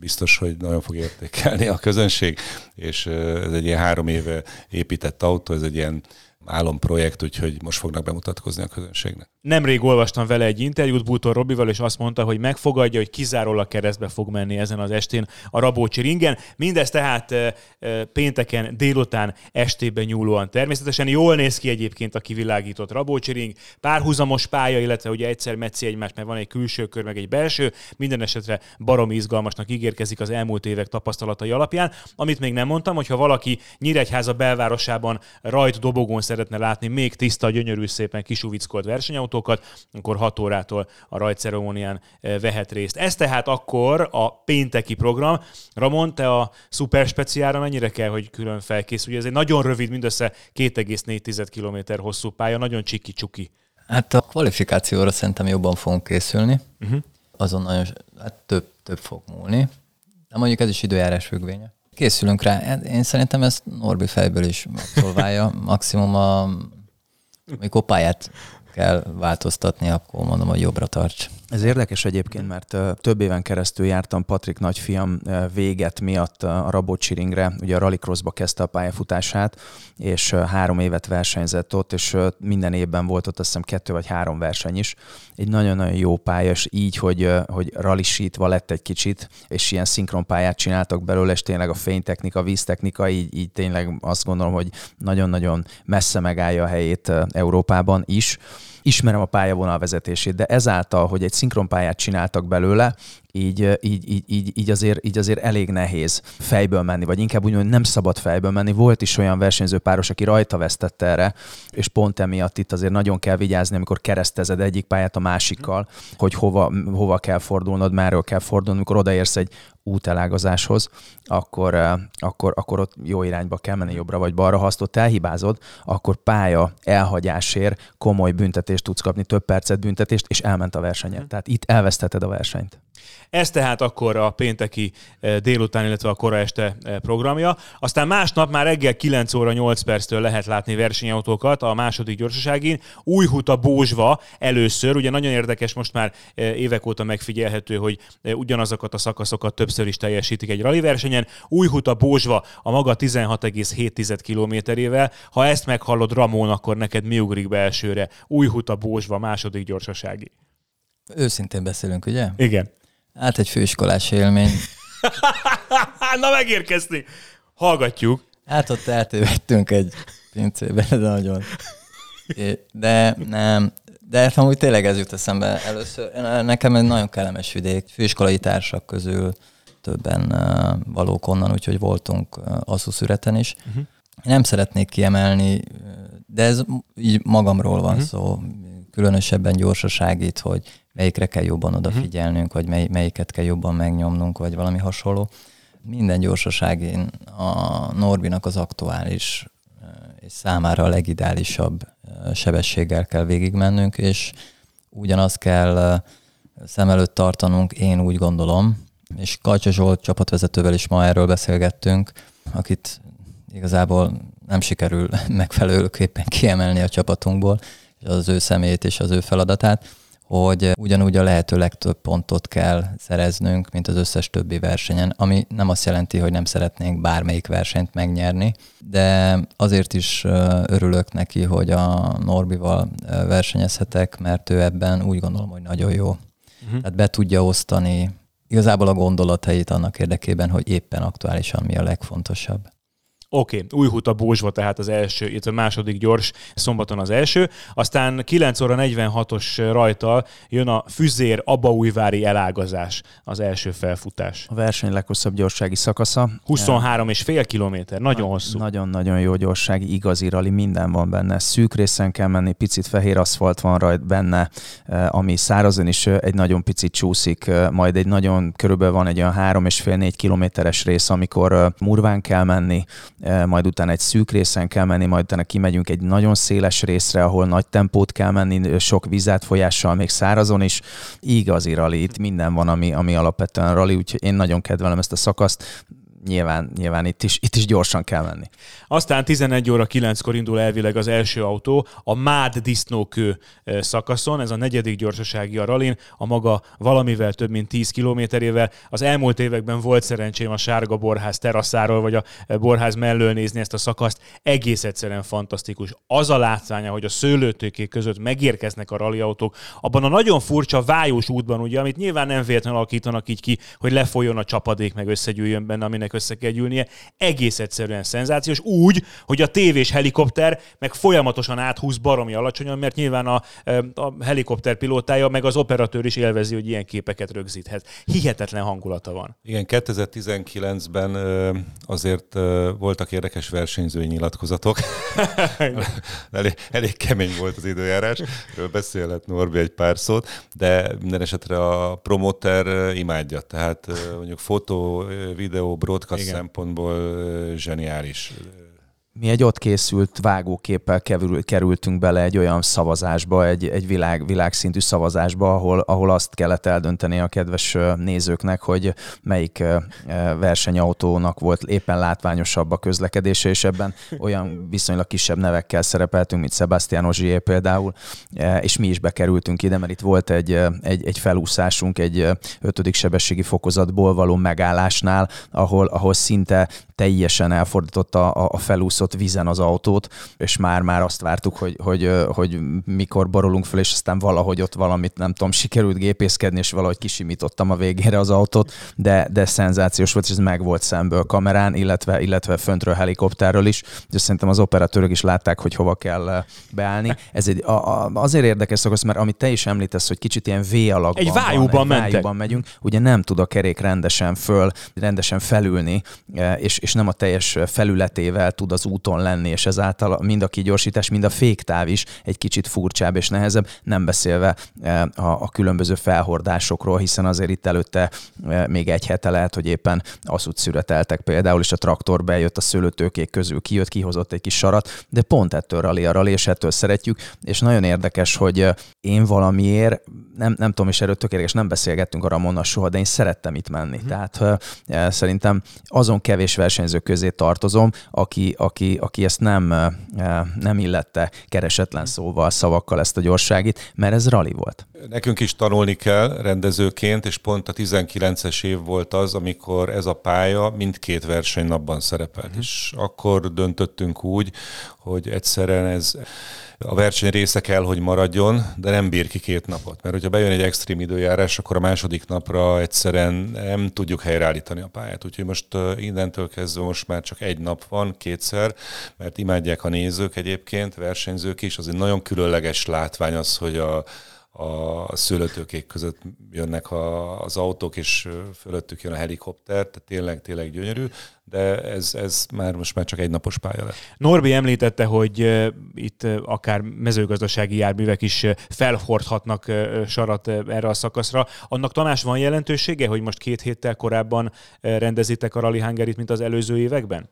biztos, hogy nagyon fog értékelni a közönség, és ez egy ilyen három éve épített autó, ez egy ilyen álomprojekt, úgyhogy most fognak bemutatkozni a közönségnek. Nemrég olvastam vele egy interjút Bútor Robival, és azt mondta, hogy megfogadja, hogy kizárólag keresztbe fog menni ezen az estén a Rabócsi ringen. Mindez tehát pénteken délután estében nyúlóan természetesen. Jól néz ki egyébként a kivilágított Rabócsi ring. Párhuzamos pálya, illetve ugye egyszer metszi egymást, mert van egy külső kör, meg egy belső. Minden esetre baromi izgalmasnak ígérkezik az elmúlt évek tapasztalatai alapján. Amit még nem mondtam, hogyha valaki Nyíregyháza belvárosában rajt dobogón szeretne látni még tiszta, gyönyörű, szépen kisuvickolt versenyautókat, akkor 6 órától a rajtceremónián eh, vehet részt. Ez tehát akkor a pénteki program. Ramon, te a szuper speciára mennyire kell, hogy külön felkészülj? Ez egy nagyon rövid, mindössze 2,4 km hosszú pálya, nagyon csiki-csuki. Hát a kvalifikációra szerintem jobban fogunk készülni. Uh-huh. Azon nagyon hát több, több fog múlni. De mondjuk ez is időjárás függvénye. Készülünk rá. Én szerintem ezt Norbi fejből is megszolválja. Maximum a, amikor pályát kell változtatni, akkor mondom, hogy jobbra tarts. Ez érdekes egyébként, mert több éven keresztül jártam Patrik nagyfiam véget miatt a Rabocsi ringre, ugye a Rallycrossba kezdte a pályafutását, és három évet versenyzett ott, és minden évben volt ott azt hiszem kettő vagy három verseny is. Egy nagyon-nagyon jó pálya, és így, hogy, hogy ralisítva lett egy kicsit, és ilyen szinkron pályát csináltak belőle, és tényleg a fénytechnika, víztechnika, így, így tényleg azt gondolom, hogy nagyon-nagyon messze megállja a helyét Európában is ismerem a pályavonal vezetését, de ezáltal, hogy egy szinkronpályát csináltak belőle, így, így, így, így, így, azért, így azért elég nehéz fejből menni, vagy inkább úgy, hogy nem szabad fejből menni. Volt is olyan versenyző páros, aki rajta vesztette erre, és pont emiatt itt azért nagyon kell vigyázni, amikor keresztezed egyik pályát a másikkal, hogy hova, hova kell fordulnod, merről kell fordulnod, amikor odaérsz egy útelágazáshoz, akkor, akkor, akkor ott jó irányba kell menni jobbra vagy balra. Ha azt ott elhibázod, akkor pálya elhagyásért komoly büntetést tudsz kapni, több percet büntetést, és elment a versenyet. Tehát itt elvesztetted a versenyt. Ez tehát akkor a pénteki eh, délután, illetve a kora este eh, programja. Aztán másnap már reggel 9 óra 8 perctől lehet látni versenyautókat a második gyorsaságin. Újhuta Bózsva először, ugye nagyon érdekes, most már eh, évek óta megfigyelhető, hogy ugyanazokat a szakaszokat többször is teljesítik egy rally versenyen. Újhuta Bózsva a maga 16,7 kilométerével. Ha ezt meghallod Ramón, akkor neked mi ugrik be elsőre? Újhuta Bózsva második gyorsasági. Őszintén beszélünk, ugye? Igen. Hát egy főiskolás élmény. Na megérkezni! Hallgatjuk. Hát ott eltévedtünk egy pincébe, de nagyon. De nem, de hát amúgy tényleg ez jut eszembe először. Nekem egy nagyon kellemes vidék. Főiskolai társak közül többen valók onnan, úgyhogy voltunk Asszuszüreten is. Uh-huh. Nem szeretnék kiemelni, de ez így magamról van uh-huh. szó. Különösebben gyorsaságít, hogy melyikre kell jobban odafigyelnünk, vagy mely, melyiket kell jobban megnyomnunk, vagy valami hasonló. Minden gyorsaságén a Norbinak az aktuális és számára a legideálisabb sebességgel kell végigmennünk, és ugyanazt kell szem előtt tartanunk, én úgy gondolom, és Kajcsa Zsolt csapatvezetővel is ma erről beszélgettünk, akit igazából nem sikerül megfelelőképpen kiemelni a csapatunkból, és az ő személyét és az ő feladatát hogy ugyanúgy a lehető legtöbb pontot kell szereznünk, mint az összes többi versenyen, ami nem azt jelenti, hogy nem szeretnénk bármelyik versenyt megnyerni, de azért is örülök neki, hogy a Norbival versenyezhetek, mert ő ebben úgy gondolom, hogy nagyon jó. Uh-huh. Tehát be tudja osztani igazából a gondolatait annak érdekében, hogy éppen aktuálisan mi a legfontosabb. Oké, okay, Újhuta Bózsva tehát az első, itt a második gyors, szombaton az első. Aztán 9 óra 46-os rajtal jön a Füzér Abaújvári elágazás, az első felfutás. A verseny leghosszabb gyorsági szakasza. 23 és fél kilométer, nagyon Na, hosszú. Nagyon-nagyon jó gyorsági, igazi rali, minden van benne. Szűk részen kell menni, picit fehér aszfalt van rajt benne, eh, ami szárazon is eh, egy nagyon picit csúszik, eh, majd egy nagyon, körülbelül van egy olyan 3,5-4 kilométeres rész, amikor murván kell menni, majd utána egy szűk részen kell menni, majd utána kimegyünk egy nagyon széles részre, ahol nagy tempót kell menni, sok vizátfolyással, még szárazon is. Igazi rally, itt minden van, ami, ami alapvetően rally, úgyhogy én nagyon kedvelem ezt a szakaszt nyilván, nyilván itt, is, itt is gyorsan kell menni. Aztán 11 óra 9-kor indul elvileg az első autó a Mád disznókő szakaszon, ez a negyedik gyorsasági a ralin, a maga valamivel több mint 10 kilométerével. Az elmúlt években volt szerencsém a Sárga Borház teraszáról, vagy a Borház mellől nézni ezt a szakaszt. Egész egyszerűen fantasztikus. Az a látványa, hogy a szőlőtőkék között megérkeznek a rallyautók, abban a nagyon furcsa vájós útban, ugye, amit nyilván nem véletlenül alakítanak így ki, hogy lefolyjon a csapadék, meg összegyűjjön benne, aminek mindenkinek össze kell gyűlnie. Egész egyszerűen szenzációs. Úgy, hogy a tévés helikopter meg folyamatosan áthúz baromi alacsonyan, mert nyilván a, a helikopter pilótája meg az operatőr is élvezi, hogy ilyen képeket rögzíthet. Hihetetlen hangulata van. Igen, 2019-ben azért voltak érdekes versenyzői nyilatkozatok. elég, elég kemény volt az időjárás, erről beszélhet Norbi egy pár szót, de minden esetre a promoter imádja, tehát mondjuk fotó, videó, podcast Igen. szempontból zseniális mi egy ott készült vágóképpel kerültünk bele egy olyan szavazásba, egy, egy világ, világszintű szavazásba, ahol, ahol azt kellett eldönteni a kedves nézőknek, hogy melyik versenyautónak volt éppen látványosabb a közlekedése, és ebben olyan viszonylag kisebb nevekkel szerepeltünk, mint Sebastian Ogier például, és mi is bekerültünk ide, mert itt volt egy, egy, egy felúszásunk egy ötödik sebességi fokozatból való megállásnál, ahol, ahol szinte teljesen elfordította a, a felúszott vízen az autót, és már-már azt vártuk, hogy, hogy, hogy mikor borulunk fel, és aztán valahogy ott valamit, nem tudom, sikerült gépészkedni, és valahogy kisimítottam a végére az autót, de, de szenzációs volt, és ez meg volt szemből kamerán, illetve, illetve föntről helikopterről is, és szerintem az operatőrök is látták, hogy hova kell beállni. Ez egy, a, a, azért érdekes szakasz, mert amit te is említesz, hogy kicsit ilyen V alakban egy vájúban, van, egy vájúban megyünk, ugye nem tud a kerék rendesen föl, rendesen felülni, és, és és nem a teljes felületével tud az úton lenni, és ezáltal mind a kigyorsítás, mind a féktáv is egy kicsit furcsább és nehezebb, nem beszélve eh, a, a különböző felhordásokról, hiszen azért itt előtte eh, még egy hete lehet, hogy éppen aszut szüreteltek például, és a traktor bejött a szőlőtőkék közül, kijött, kihozott egy kis sarat, de pont ettől rali a rali, és ettől szeretjük, és nagyon érdekes, hogy eh, én valamiért, nem, nem tudom, és erről tökéletes, nem beszélgettünk a Ramonnal soha, de én szerettem itt menni. Mm. Tehát szerintem azon kevés versenyzők közé tartozom, aki, aki, aki ezt nem, nem illette keresetlen szóval, szavakkal ezt a gyorságit, mert ez rali volt. Nekünk is tanulni kell rendezőként, és pont a 19-es év volt az, amikor ez a pálya mindkét versenynapban szerepelt. Mm. És akkor döntöttünk úgy, hogy egyszerűen ez a verseny része kell, hogy maradjon, de nem bír ki két napot. Mert hogyha bejön egy extrém időjárás, akkor a második napra egyszerűen nem tudjuk helyreállítani a pályát. Úgyhogy most innentől kezdve most már csak egy nap van, kétszer, mert imádják a nézők egyébként, versenyzők is. Az egy nagyon különleges látvány az, hogy a, a szőlőtőkék között jönnek a, az autók, és fölöttük jön a helikopter, tehát tényleg, tényleg gyönyörű, de ez, ez már most már csak egy napos pálya lett. Norbi említette, hogy itt akár mezőgazdasági járművek is felhordhatnak sarat erre a szakaszra. Annak Tamás van jelentősége, hogy most két héttel korábban rendezitek a Rally Hungaryt, mint az előző években?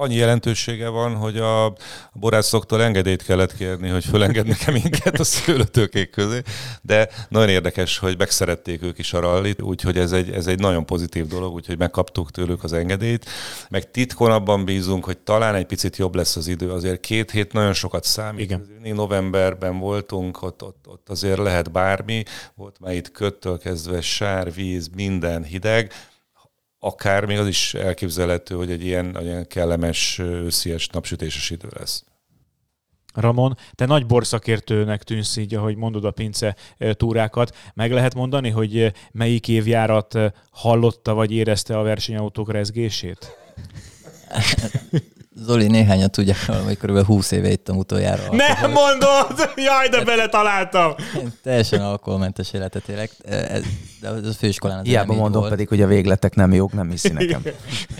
Annyi jelentősége van, hogy a borászoktól engedélyt kellett kérni, hogy fölengednek-e minket a szőlőtőkék közé, de nagyon érdekes, hogy megszerették ők is a rallit, úgyhogy ez egy, ez egy nagyon pozitív dolog, úgyhogy megkaptuk tőlük az engedélyt. Meg titkon abban bízunk, hogy talán egy picit jobb lesz az idő, azért két hét nagyon sokat számít. Igen. Novemberben voltunk, ott, ott, ott azért lehet bármi, volt már itt köttől kezdve sár, víz, minden hideg, akár még az is elképzelhető, hogy egy ilyen, egy ilyen kellemes őszies napsütéses idő lesz. Ramon, te nagy borszakértőnek tűnsz így, ahogy mondod a pince túrákat. Meg lehet mondani, hogy melyik évjárat hallotta vagy érezte a versenyautók rezgését? Zoli néhányat tudja, hogy kb. 20 éve ittam utoljára. Nem mondod! Jaj, de bele találtam! Én teljesen alkoholmentes életet élek, ez, de a főiskolán az Hiába mondom volt. pedig, hogy a végletek nem jók, nem hiszi nekem.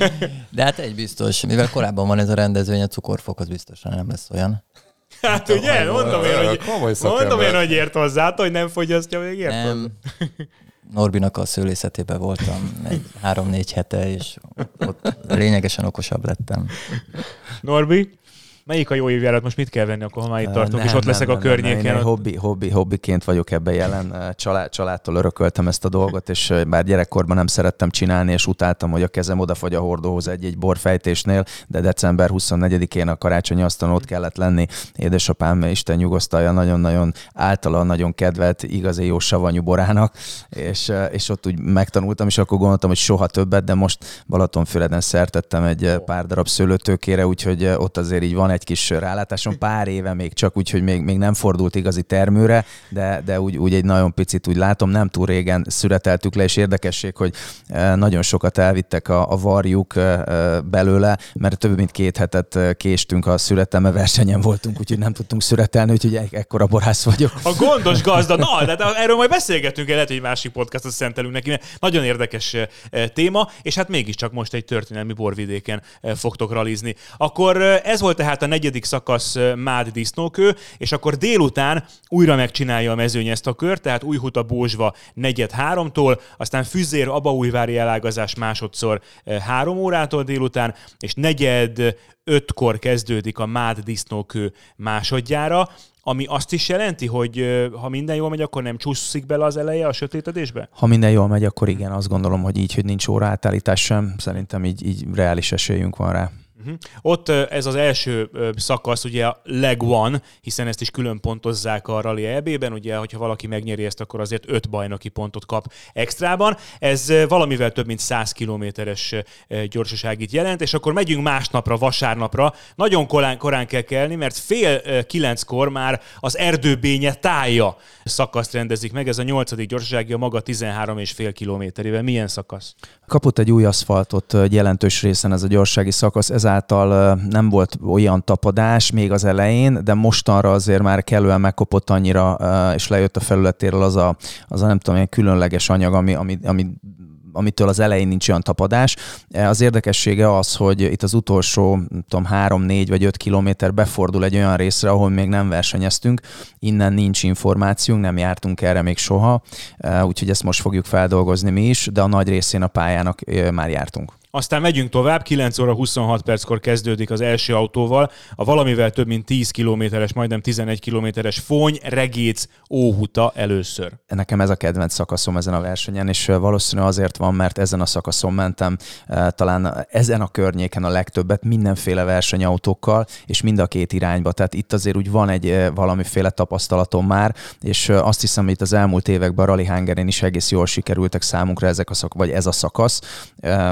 De hát egy biztos, mivel korábban van ez a rendezvény, a cukorfok az biztosan nem lesz olyan. Hát ugye, mondom én, hogy, mondom én, hogy ért hozzá, hogy nem fogyasztja, még érted? Nem. Norbinak a szőlészetében voltam egy három-négy hete, és ott lényegesen okosabb lettem. Norbi? Melyik a jó évjárat? Most mit kell venni, akkor ha már itt tartunk, és ott leszek a környéken? Nem, nem, hobbi, hobbi, hobbiként vagyok ebben jelen. Család, családtól örököltem ezt a dolgot, és bár gyerekkorban nem szerettem csinálni, és utáltam, hogy a kezem odafagy a hordóhoz egy-egy borfejtésnél, de december 24-én a karácsonyi asztalon ott kellett lenni. Édesapám, Isten nyugosztalja, nagyon-nagyon általa nagyon kedvelt, igazi jó savanyú borának, és, és ott úgy megtanultam, és akkor gondoltam, hogy soha többet, de most Balatonfüreden szertettem egy pár darab szőlőtőkére, úgyhogy ott azért így van egy egy kis rálátásom, pár éve még csak, úgyhogy még, még nem fordult igazi termőre, de, de úgy, úgy egy nagyon picit úgy látom, nem túl régen szüreteltük le, és érdekesség, hogy eh, nagyon sokat elvittek a, a varjuk eh, belőle, mert több mint két hetet eh, késtünk a születelme versenyen voltunk, úgyhogy nem tudtunk szüretelni, úgyhogy e- ekkora borász vagyok. A gondos gazda, na, de erről majd beszélgetünk, lehet, hogy másik podcastot szentelünk neki, mert nagyon érdekes téma, és hát mégiscsak most egy történelmi borvidéken fogtok ralizni. Akkor ez volt tehát a negyedik szakasz Mád disznókő, és akkor délután újra megcsinálja a mezőny ezt a kört, tehát Újhuta Bózsva negyed háromtól, aztán Füzér Abaújvári elágazás másodszor három órától délután, és negyed ötkor kezdődik a Mád disznókő másodjára, ami azt is jelenti, hogy ha minden jól megy, akkor nem csúszik bele az eleje a sötétedésbe? Ha minden jól megy, akkor igen, azt gondolom, hogy így, hogy nincs óraátállítás sem, szerintem így, így reális esélyünk van rá. Uh-huh. Ott ez az első szakasz, ugye a leg one, hiszen ezt is külön pontozzák a Rally EB-ben, ugye, hogyha valaki megnyeri ezt, akkor azért öt bajnoki pontot kap extrában. Ez valamivel több mint 100 kilométeres gyorsaságit jelent, és akkor megyünk másnapra, vasárnapra. Nagyon korán, korán kell kelni, mert fél kilenckor már az erdőbénye tája szakaszt rendezik meg. Ez a nyolcadik gyorsasági a maga 13,5 kilométerével. Milyen szakasz? Kapott egy új aszfaltot jelentős részen ez a gyorsági szakasz, ezáltal nem volt olyan tapadás még az elején, de mostanra azért már kellően megkopott annyira, és lejött a felületéről az a, az a nem tudom, ilyen különleges anyag, ami, ami, ami amitől az elején nincs olyan tapadás. Az érdekessége az, hogy itt az utolsó, tudom, három, négy vagy öt kilométer befordul egy olyan részre, ahol még nem versenyeztünk, innen nincs információnk, nem jártunk erre még soha, úgyhogy ezt most fogjuk feldolgozni mi is, de a nagy részén a pályának már jártunk. Aztán megyünk tovább, 9 óra 26 perckor kezdődik az első autóval, a valamivel több mint 10 kilométeres, majdnem 11 kilométeres Fony, Regéc, Óhuta először. Nekem ez a kedvenc szakaszom ezen a versenyen, és valószínű azért van, mert ezen a szakaszon mentem talán ezen a környéken a legtöbbet mindenféle versenyautókkal, és mind a két irányba. Tehát itt azért úgy van egy valamiféle tapasztalatom már, és azt hiszem, hogy itt az elmúlt években a Rally Hungarin is egész jól sikerültek számunkra ezek a szak, vagy ez a szakasz,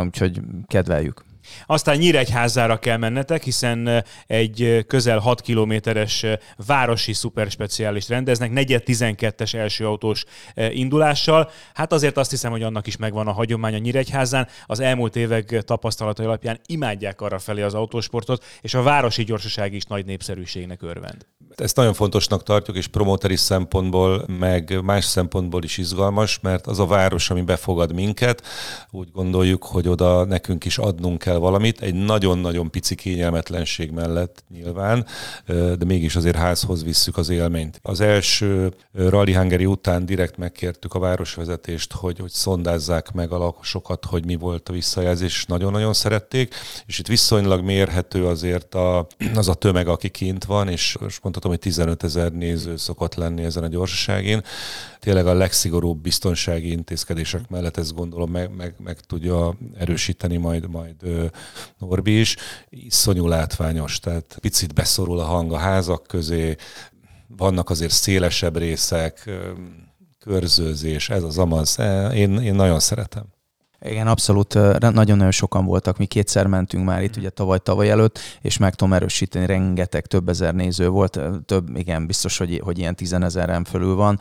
úgyhogy kedveljük. Aztán Nyíregyházára kell mennetek, hiszen egy közel 6 kilométeres városi szuperspeciális rendeznek, negyed 12-es első autós indulással. Hát azért azt hiszem, hogy annak is megvan a hagyomány a Nyíregyházán. Az elmúlt évek tapasztalatai alapján imádják arra felé az autósportot, és a városi gyorsaság is nagy népszerűségnek örvend. Ezt nagyon fontosnak tartjuk, és promoteri szempontból, meg más szempontból is izgalmas, mert az a város, ami befogad minket, úgy gondoljuk, hogy oda nekünk is adnunk kell valamit, egy nagyon-nagyon pici kényelmetlenség mellett nyilván, de mégis azért házhoz visszük az élményt. Az első Rally Hungary után direkt megkértük a városvezetést, hogy, hogy szondázzák meg a lakosokat, hogy mi volt a visszajelzés, és nagyon-nagyon szerették, és itt viszonylag mérhető azért a, az a tömeg, aki kint van, és most mondhatom, hogy 15 ezer néző szokott lenni ezen a gyorsaságén. Tényleg a legszigorúbb biztonsági intézkedések mellett ezt gondolom meg, meg, meg tudja erősíteni majd, majd Norbi is. Iszonyú látványos, tehát picit beszorul a hang a házak közé, vannak azért szélesebb részek, körzőzés, ez az amaz. Én, én nagyon szeretem. Igen, abszolút. Nagyon-nagyon sokan voltak. Mi kétszer mentünk már itt, ugye tavaly-tavaly előtt, és meg tudom erősíteni, rengeteg, több ezer néző volt. Több, igen, biztos, hogy, hogy ilyen tizenezeren fölül van,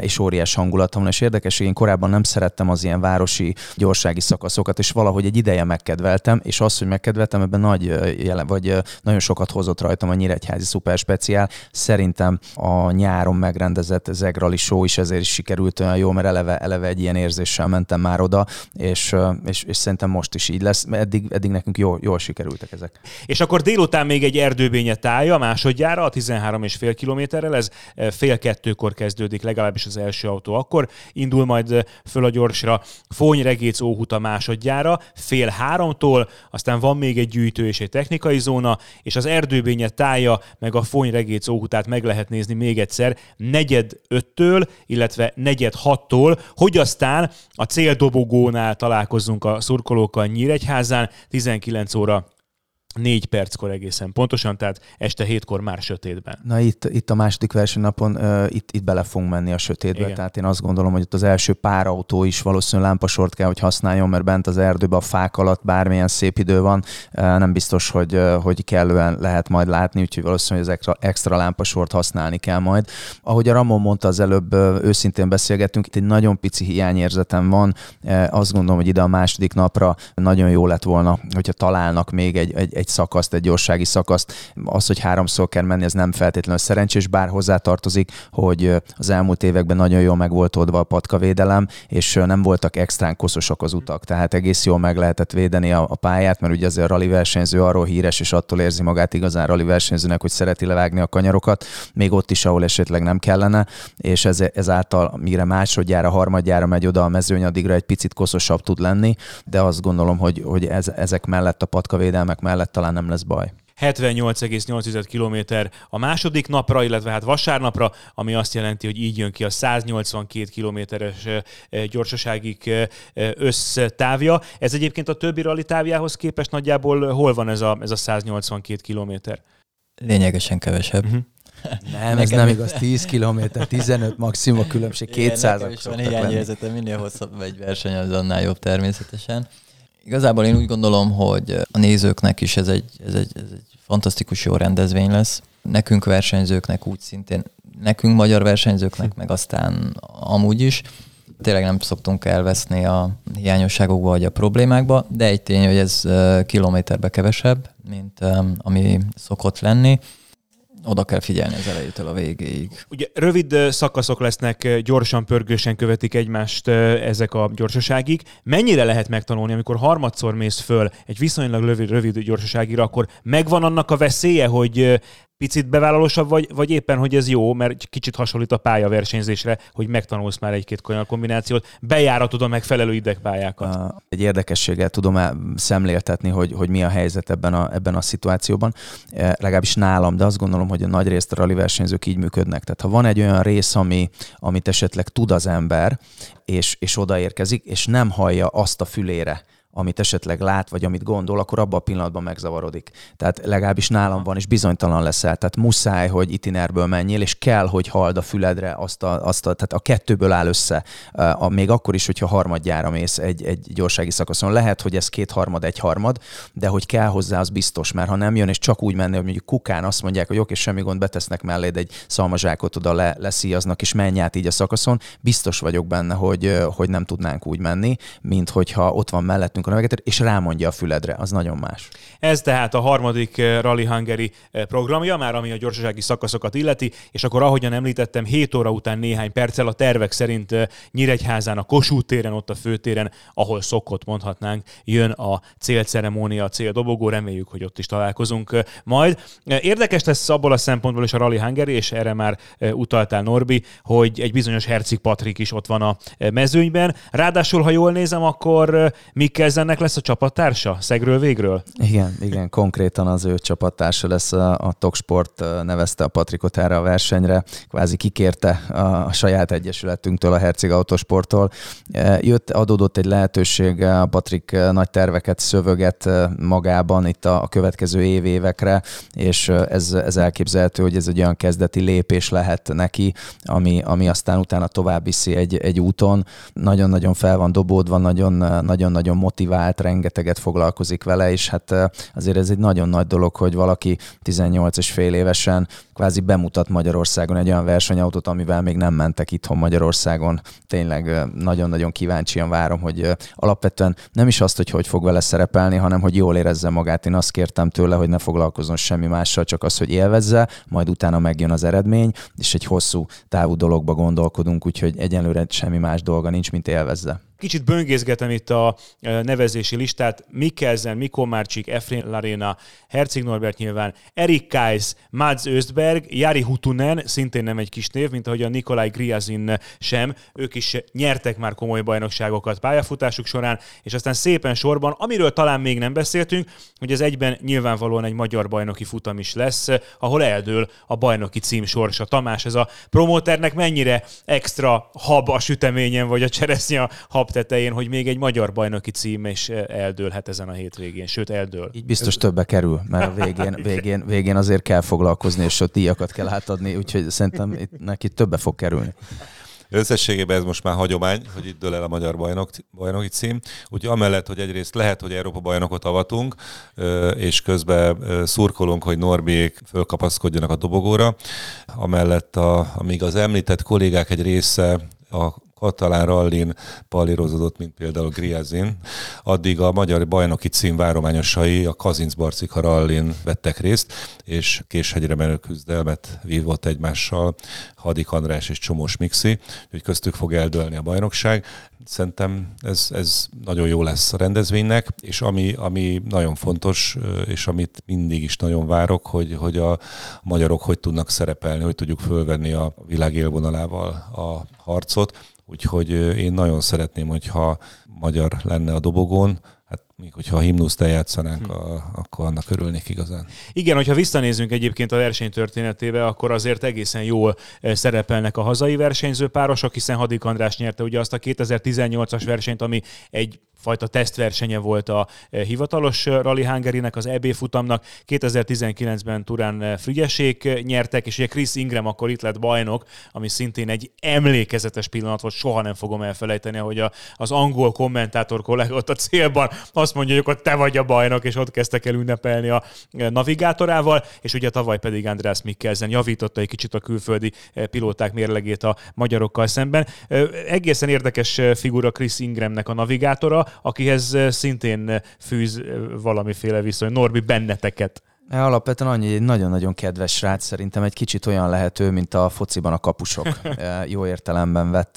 és óriás hangulat van. És érdekes, én korábban nem szerettem az ilyen városi gyorsági szakaszokat, és valahogy egy ideje megkedveltem, és az, hogy megkedveltem, ebben nagy jelen, vagy nagyon sokat hozott rajtam a Nyíregyházi szuperspeciál. Szerintem a nyáron megrendezett Zegrali show is ezért is sikerült olyan jó, mert eleve, eleve egy ilyen érzéssel mentem már oda, és és, és, és szerintem most is így lesz. Eddig, eddig nekünk jól, jól sikerültek ezek. És akkor délután még egy erdőbénye tája másodjára, a 13,5 kilométerrel, ez fél kettőkor kezdődik, legalábbis az első autó akkor, indul majd föl a gyorsra, Fóny Regéc Óhuta másodjára, fél háromtól, aztán van még egy gyűjtő és egy technikai zóna, és az erdőbénye tája, meg a Fóny Regéc Óhutát meg lehet nézni még egyszer, negyed öttől, illetve negyed hattól, hogy aztán a céldobogónál találkozzunk a szurkolókkal Nyíregyházán, 19 óra négy perckor egészen pontosan, tehát este hétkor már sötétben. Na itt, itt a második versenynapon uh, itt, itt bele fogunk menni a sötétbe, Igen. tehát én azt gondolom, hogy ott az első pár autó is valószínűleg lámpasort kell, hogy használjon, mert bent az erdőben a fák alatt bármilyen szép idő van, uh, nem biztos, hogy, uh, hogy kellően lehet majd látni, úgyhogy valószínűleg az extra, extra lámpasort használni kell majd. Ahogy a Ramon mondta az előbb, uh, őszintén beszélgettünk, itt egy nagyon pici hiányérzetem van, uh, azt gondolom, hogy ide a második napra nagyon jó lett volna, hogyha találnak még egy, egy, egy egy szakaszt, egy gyorsági szakaszt. Az, hogy háromszor kell menni, ez nem feltétlenül szerencsés, bár hozzá tartozik, hogy az elmúlt években nagyon jól meg volt oldva a patkavédelem, és nem voltak extrán koszosak az utak, tehát egész jól meg lehetett védeni a, a pályát, mert ugye azért a rally versenyző arról híres, és attól érzi magát igazán rally versenyzőnek, hogy szereti levágni a kanyarokat, még ott is, ahol esetleg nem kellene, és ez, ezáltal, mire másodjára, harmadjára megy oda a mezőny, addigra egy picit koszosabb tud lenni, de azt gondolom, hogy, hogy ez, ezek mellett, a patkavédelmek mellett talán nem lesz baj. 78,8 km a második napra, illetve hát vasárnapra, ami azt jelenti, hogy így jön ki a 182 kilométeres gyorsaságig össztávja. Ez egyébként a többi rally távjához képest nagyjából hol van ez a, ez a 182 kilométer? Lényegesen kevesebb. Uh-huh. Nem, ez nem igaz, 10 km, 15 maximum a különbség, 200 Nekem is van hiányérzetem, minél hosszabb egy verseny, az annál jobb természetesen. Igazából én úgy gondolom, hogy a nézőknek is ez egy, ez egy, ez egy fantasztikus jó rendezvény lesz. Nekünk versenyzőknek úgy szintén, nekünk magyar versenyzőknek, meg aztán amúgy is. Tényleg nem szoktunk elveszni a hiányosságokba vagy a problémákba, de egy tény, hogy ez kilométerbe kevesebb, mint ami szokott lenni oda kell figyelni az elejétől a végéig. Ugye rövid szakaszok lesznek, gyorsan, pörgősen követik egymást ezek a gyorsaságig. Mennyire lehet megtanulni, amikor harmadszor mész föl egy viszonylag rövid, rövid gyorsaságira, akkor megvan annak a veszélye, hogy picit bevállalósabb, vagy, vagy éppen, hogy ez jó, mert kicsit hasonlít a pályaversenyzésre, hogy megtanulsz már egy-két olyan kombinációt, bejáratod a megfelelő idegpályákat. Egy érdekességgel tudom szemléltetni, hogy, hogy mi a helyzet ebben a, ebben a szituációban, e, legalábbis nálam, de azt gondolom, hogy a nagy részt a rally versenyzők így működnek. Tehát ha van egy olyan rész, ami, amit esetleg tud az ember, és, és odaérkezik, és nem hallja azt a fülére, amit esetleg lát, vagy amit gondol, akkor abban a pillanatban megzavarodik. Tehát legalábbis nálam van, és bizonytalan leszel. Tehát muszáj, hogy itinerből menjél, és kell, hogy hald a füledre azt a, azt a tehát a kettőből áll össze. A, még akkor is, hogyha harmadjára mész egy, egy gyorsági szakaszon. Lehet, hogy ez két harmad, egy harmad, de hogy kell hozzá, az biztos, mert ha nem jön, és csak úgy menni, hogy mondjuk kukán azt mondják, hogy oké, semmi gond, betesznek melléd egy szalmazsákot, oda le, leszíjaznak, és menj át így a szakaszon, biztos vagyok benne, hogy, hogy nem tudnánk úgy menni, mint hogyha ott van mellettünk a navigator, és rámondja a füledre, az nagyon más. Ez tehát a harmadik eh, Rally Hungary eh, programja, már ami a gyorsasági szakaszokat illeti, és akkor ahogyan említettem, 7 óra után néhány perccel a tervek szerint eh, Nyíregyházán, a Kossuth téren, ott a főtéren, ahol szokott mondhatnánk, jön a célceremónia, a céldobogó, reméljük, hogy ott is találkozunk majd. Érdekes lesz abból a szempontból is a Rally Hungary, és erre már utaltál Norbi, hogy egy bizonyos Hercik Patrik is ott van a mezőnyben. Ráadásul, ha jól nézem, akkor Mikkelzennek lesz a csapattársa szegről végről? Igen, igen, konkrétan az ő csapattársa lesz a, a Toksport nevezte a Patrikot erre a versenyre, kvázi kikérte a, a saját egyesületünktől, a Herceg Autosporttól. Jött, adódott egy lehetőség, a Patrik nagy terveket szövöget magában itt a, a következő év évekre, és ez, ez elképzelhető, hogy ez egy olyan kezdeti lépés lehet neki, ami, ami aztán utána tovább viszi egy, egy úton. Nagyon-nagyon fel van dobódva, nagyon-nagyon motivált, rengeteget foglalkozik vele, és hát azért ez egy nagyon nagy dolog, hogy valaki 18 és fél évesen kvázi bemutat Magyarországon egy olyan versenyautót, amivel még nem mentek itthon Magyarországon. Tényleg nagyon-nagyon kíváncsian várom, hogy alapvetően nem is azt, hogy hogy fog vele szerepelni, hanem hogy jól érezze magát. Én azt kértem tőle, hogy ne foglalkozzon semmi mással, csak az, hogy élvezze, majd utána megjön az eredmény, és egy hosszú távú dologba gondolkodunk, úgyhogy egyenlőre semmi más dolga nincs, mint élvezze. Kicsit böngészgetem itt a nevezési listát. Mikkelzen, Mikko Márcsik, Efrén Larena, Herzig Norbert nyilván, Erik Kais, Mads Östberg, Jari Hutunen, szintén nem egy kis név, mint ahogy a Nikolaj Griazin sem. Ők is nyertek már komoly bajnokságokat pályafutásuk során, és aztán szépen sorban, amiről talán még nem beszéltünk, hogy ez egyben nyilvánvalóan egy magyar bajnoki futam is lesz, ahol eldől a bajnoki cím sorsa. Tamás, ez a promóternek mennyire extra hab a süteményen, vagy a cseresznye a hab tetején, hogy még egy magyar bajnoki cím is eldőlhet ezen a hétvégén, sőt eldől. Így biztos többe kerül, mert a végén, végén, végén azért kell foglalkozni, és ott díjakat kell átadni, úgyhogy szerintem itt neki többe fog kerülni. Összességében ez most már hagyomány, hogy itt dől el a magyar bajnok, bajnoki cím. Úgyhogy amellett, hogy egyrészt lehet, hogy Európa bajnokot avatunk, és közben szurkolunk, hogy Norbiék fölkapaszkodjanak a dobogóra. Amellett, a, amíg az említett kollégák egy része a katalán rallin palírozódott, mint például Griazin. Addig a magyar bajnoki cím várományosai a Kazincbarcika rallin vettek részt, és késhegyre menő küzdelmet vívott egymással Hadik András és Csomós Mixi, hogy köztük fog eldőlni a bajnokság. Szerintem ez, ez nagyon jó lesz a rendezvénynek, és ami, ami nagyon fontos, és amit mindig is nagyon várok, hogy, hogy a magyarok hogy tudnak szerepelni, hogy tudjuk fölvenni a világ élvonalával a harcot Úgyhogy én nagyon szeretném, hogyha magyar lenne a dobogón, hát még hogyha a himnuszt eljátszanánk, hm. a, akkor annak örülnék igazán. Igen, hogyha visszanézünk egyébként a verseny történetébe, akkor azért egészen jól szerepelnek a hazai versenyző párosok, hiszen Hadik András nyerte ugye azt a 2018-as versenyt, ami egy fajta tesztversenye volt a eh, hivatalos eh, Rally Hungary-nek, az EB futamnak. 2019-ben Turán eh, Frigyesék nyertek, és ugye Chris Ingram akkor itt lett bajnok, ami szintén egy emlékezetes pillanat volt, soha nem fogom elfelejteni, hogy a, az angol kommentátor kollega ott a célban azt mondja, hogy akkor te vagy a bajnok, és ott kezdtek el ünnepelni a navigátorával, és ugye tavaly pedig András Mikkelsen javította egy kicsit a külföldi pilóták mérlegét a magyarokkal szemben. Egészen érdekes figura Chris Ingramnek a navigátora, akihez szintén fűz valamiféle viszony. Norbi, benneteket. Alapvetően annyi, egy nagyon-nagyon kedves srác, szerintem egy kicsit olyan lehető, mint a fociban a kapusok. Jó értelemben vett,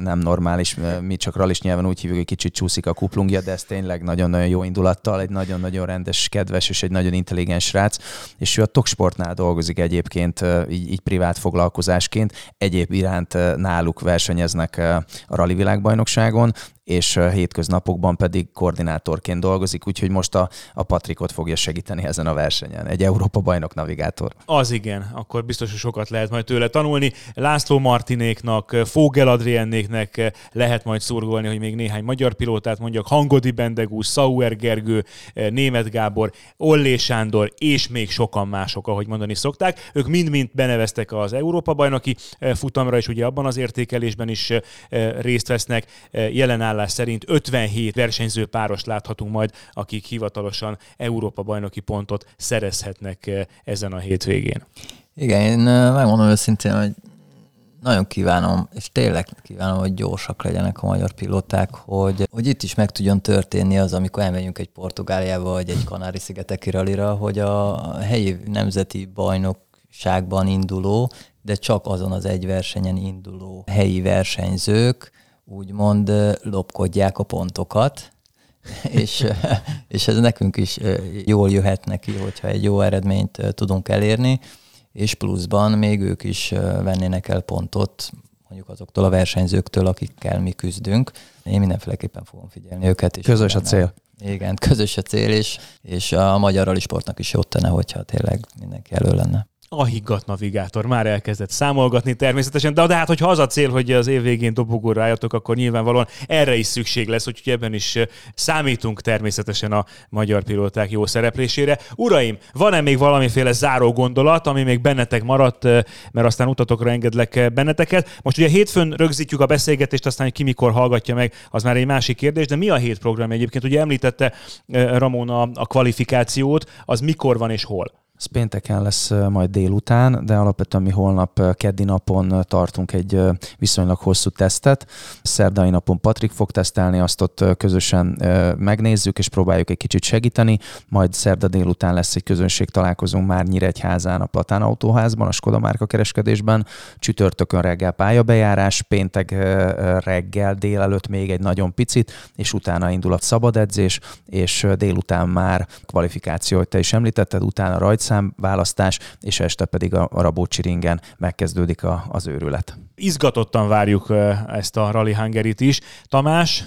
nem normális, mi csak ralis nyelven úgy hívjuk, hogy kicsit csúszik a kuplungja, de ez tényleg nagyon-nagyon jó indulattal, egy nagyon-nagyon rendes, kedves és egy nagyon intelligens srác, és ő a Toksportnál dolgozik egyébként, így, így privát foglalkozásként, egyéb iránt náluk versenyeznek a rally világbajnokságon, és hétköznapokban pedig koordinátorként dolgozik, úgyhogy most a, a Patrikot fogja segíteni ezen a versenyen. Egy Európa bajnok navigátor. Az igen, akkor biztos, hogy sokat lehet majd tőle tanulni. László Martinéknak, Fogel Adriennéknek lehet majd szurgolni, hogy még néhány magyar pilótát mondjak, Hangodi Bendegú, Sauer Gergő, Német Gábor, Ollé Sándor, és még sokan mások, ahogy mondani szokták. Ők mind-mind beneveztek az Európa bajnoki futamra, és ugye abban az értékelésben is részt vesznek. Jelen áll állás szerint 57 versenyző páros láthatunk majd, akik hivatalosan Európa bajnoki pontot szerezhetnek eh, ezen a hétvégén. Igen, én eh, megmondom őszintén, hogy nagyon kívánom, és tényleg kívánom, hogy gyorsak legyenek a magyar pilóták, hogy, hogy itt is meg tudjon történni az, amikor elmegyünk egy Portugáliába, vagy egy Kanári-szigeteki ralira, hogy a helyi nemzeti bajnokságban induló, de csak azon az egy versenyen induló helyi versenyzők úgymond lopkodják a pontokat, és, és ez nekünk is jól jöhet neki, hogyha egy jó eredményt tudunk elérni, és pluszban még ők is vennének el pontot, mondjuk azoktól a versenyzőktől, akikkel mi küzdünk. Én mindenféleképpen fogom figyelni őket. És közös a cél. Igen, közös a cél, és, és a magyar sportnak is jót tenne, hogyha tényleg mindenki elő lenne a higgadt navigátor már elkezdett számolgatni természetesen, de, de hát, hogyha az a cél, hogy az év végén dobogóra álljatok, akkor nyilvánvalóan erre is szükség lesz, úgyhogy ebben is számítunk természetesen a magyar pilóták jó szereplésére. Uraim, van-e még valamiféle záró gondolat, ami még bennetek maradt, mert aztán utatokra engedlek benneteket. Most ugye hétfőn rögzítjük a beszélgetést, aztán hogy ki mikor hallgatja meg, az már egy másik kérdés, de mi a hét program egyébként? Ugye említette Ramona a kvalifikációt, az mikor van és hol? Ez pénteken lesz majd délután, de alapvetően mi holnap keddi napon tartunk egy viszonylag hosszú tesztet. Szerdai napon Patrik fog tesztelni, azt ott közösen megnézzük, és próbáljuk egy kicsit segíteni. Majd szerda délután lesz egy közönség találkozunk már Nyíregyházán a Platán Autóházban, a Skoda márka kereskedésben. Csütörtökön reggel pályabejárás, péntek reggel délelőtt még egy nagyon picit, és utána indul a szabad edzés, és délután már kvalifikáció, hogy te is említetted, utána rajt választás, és este pedig a, a Rabócsi ringen megkezdődik a, az őrület. Izgatottan várjuk ezt a Rally Hungaryt is. Tamás?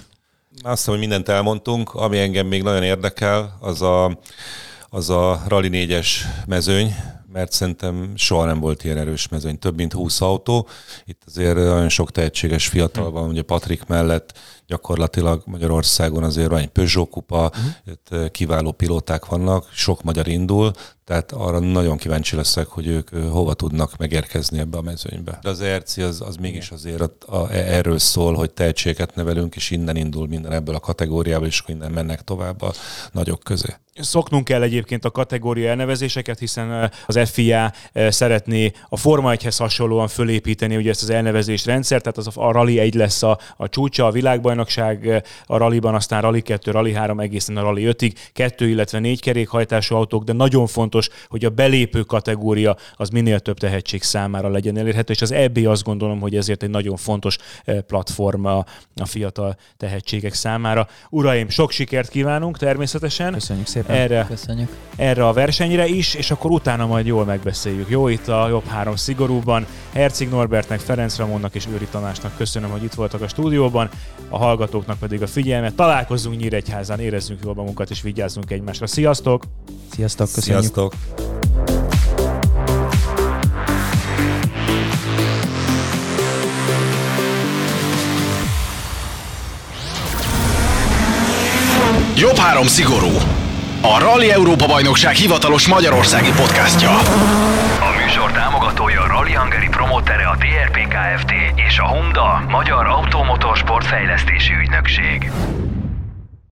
Azt hiszem, hogy mindent elmondtunk. Ami engem még nagyon érdekel, az a, az a Rally 4-es mezőny, mert szerintem soha nem volt ilyen erős mezőny, több mint 20 autó. Itt azért nagyon sok tehetséges fiatal van, ugye Patrik mellett gyakorlatilag Magyarországon azért van egy Peugeot kupa, uh-huh. kiváló pilóták vannak, sok magyar indul, tehát arra nagyon kíváncsi leszek, hogy ők hova tudnak megérkezni ebbe a mezőnybe. De az ERC az, az mégis azért a, a, erről szól, hogy tehetséget nevelünk, és innen indul minden ebből a kategóriából, és innen mennek tovább a nagyok közé. Szoknunk kell egyébként a kategória elnevezéseket, hiszen az FIA szeretné a Forma 1-hez hasonlóan fölépíteni ugye ezt az elnevezés rendszer, tehát az a Rally 1 lesz a, a csúcsa a világbajnokság a rallyban, aztán Rally 2, Rally 3 egészen a Rally 5-ig, kettő, illetve négy kerékhajtású autók, de nagyon fontos, hogy a belépő kategória az minél több tehetség számára legyen elérhető, és az EB azt gondolom, hogy ezért egy nagyon fontos platforma a fiatal tehetségek számára. Uraim, sok sikert kívánunk természetesen. Köszönjük szépen. Erre, Köszönjük. erre a versenyre is, és akkor utána majd jól megbeszéljük. Jó, itt a jobb három szigorúban. Herceg Norbertnek, Ferenc Ramonnak és Őri Tamásnak köszönöm, hogy itt voltak a stúdióban, a hallgatóknak pedig a figyelmet. Találkozzunk Nyíregyházán, érezzünk jól magunkat és vigyázzunk egymásra. Sziasztok! Sziasztok, köszönjük. Sziasztok! Jobb három szigorú. A Rally Európa Bajnokság hivatalos magyarországi podcastja. A műsor támogatója a Rally Hungary promotere a TRP Kft. és a Honda Magyar Automotorsport Fejlesztési Ügynökség.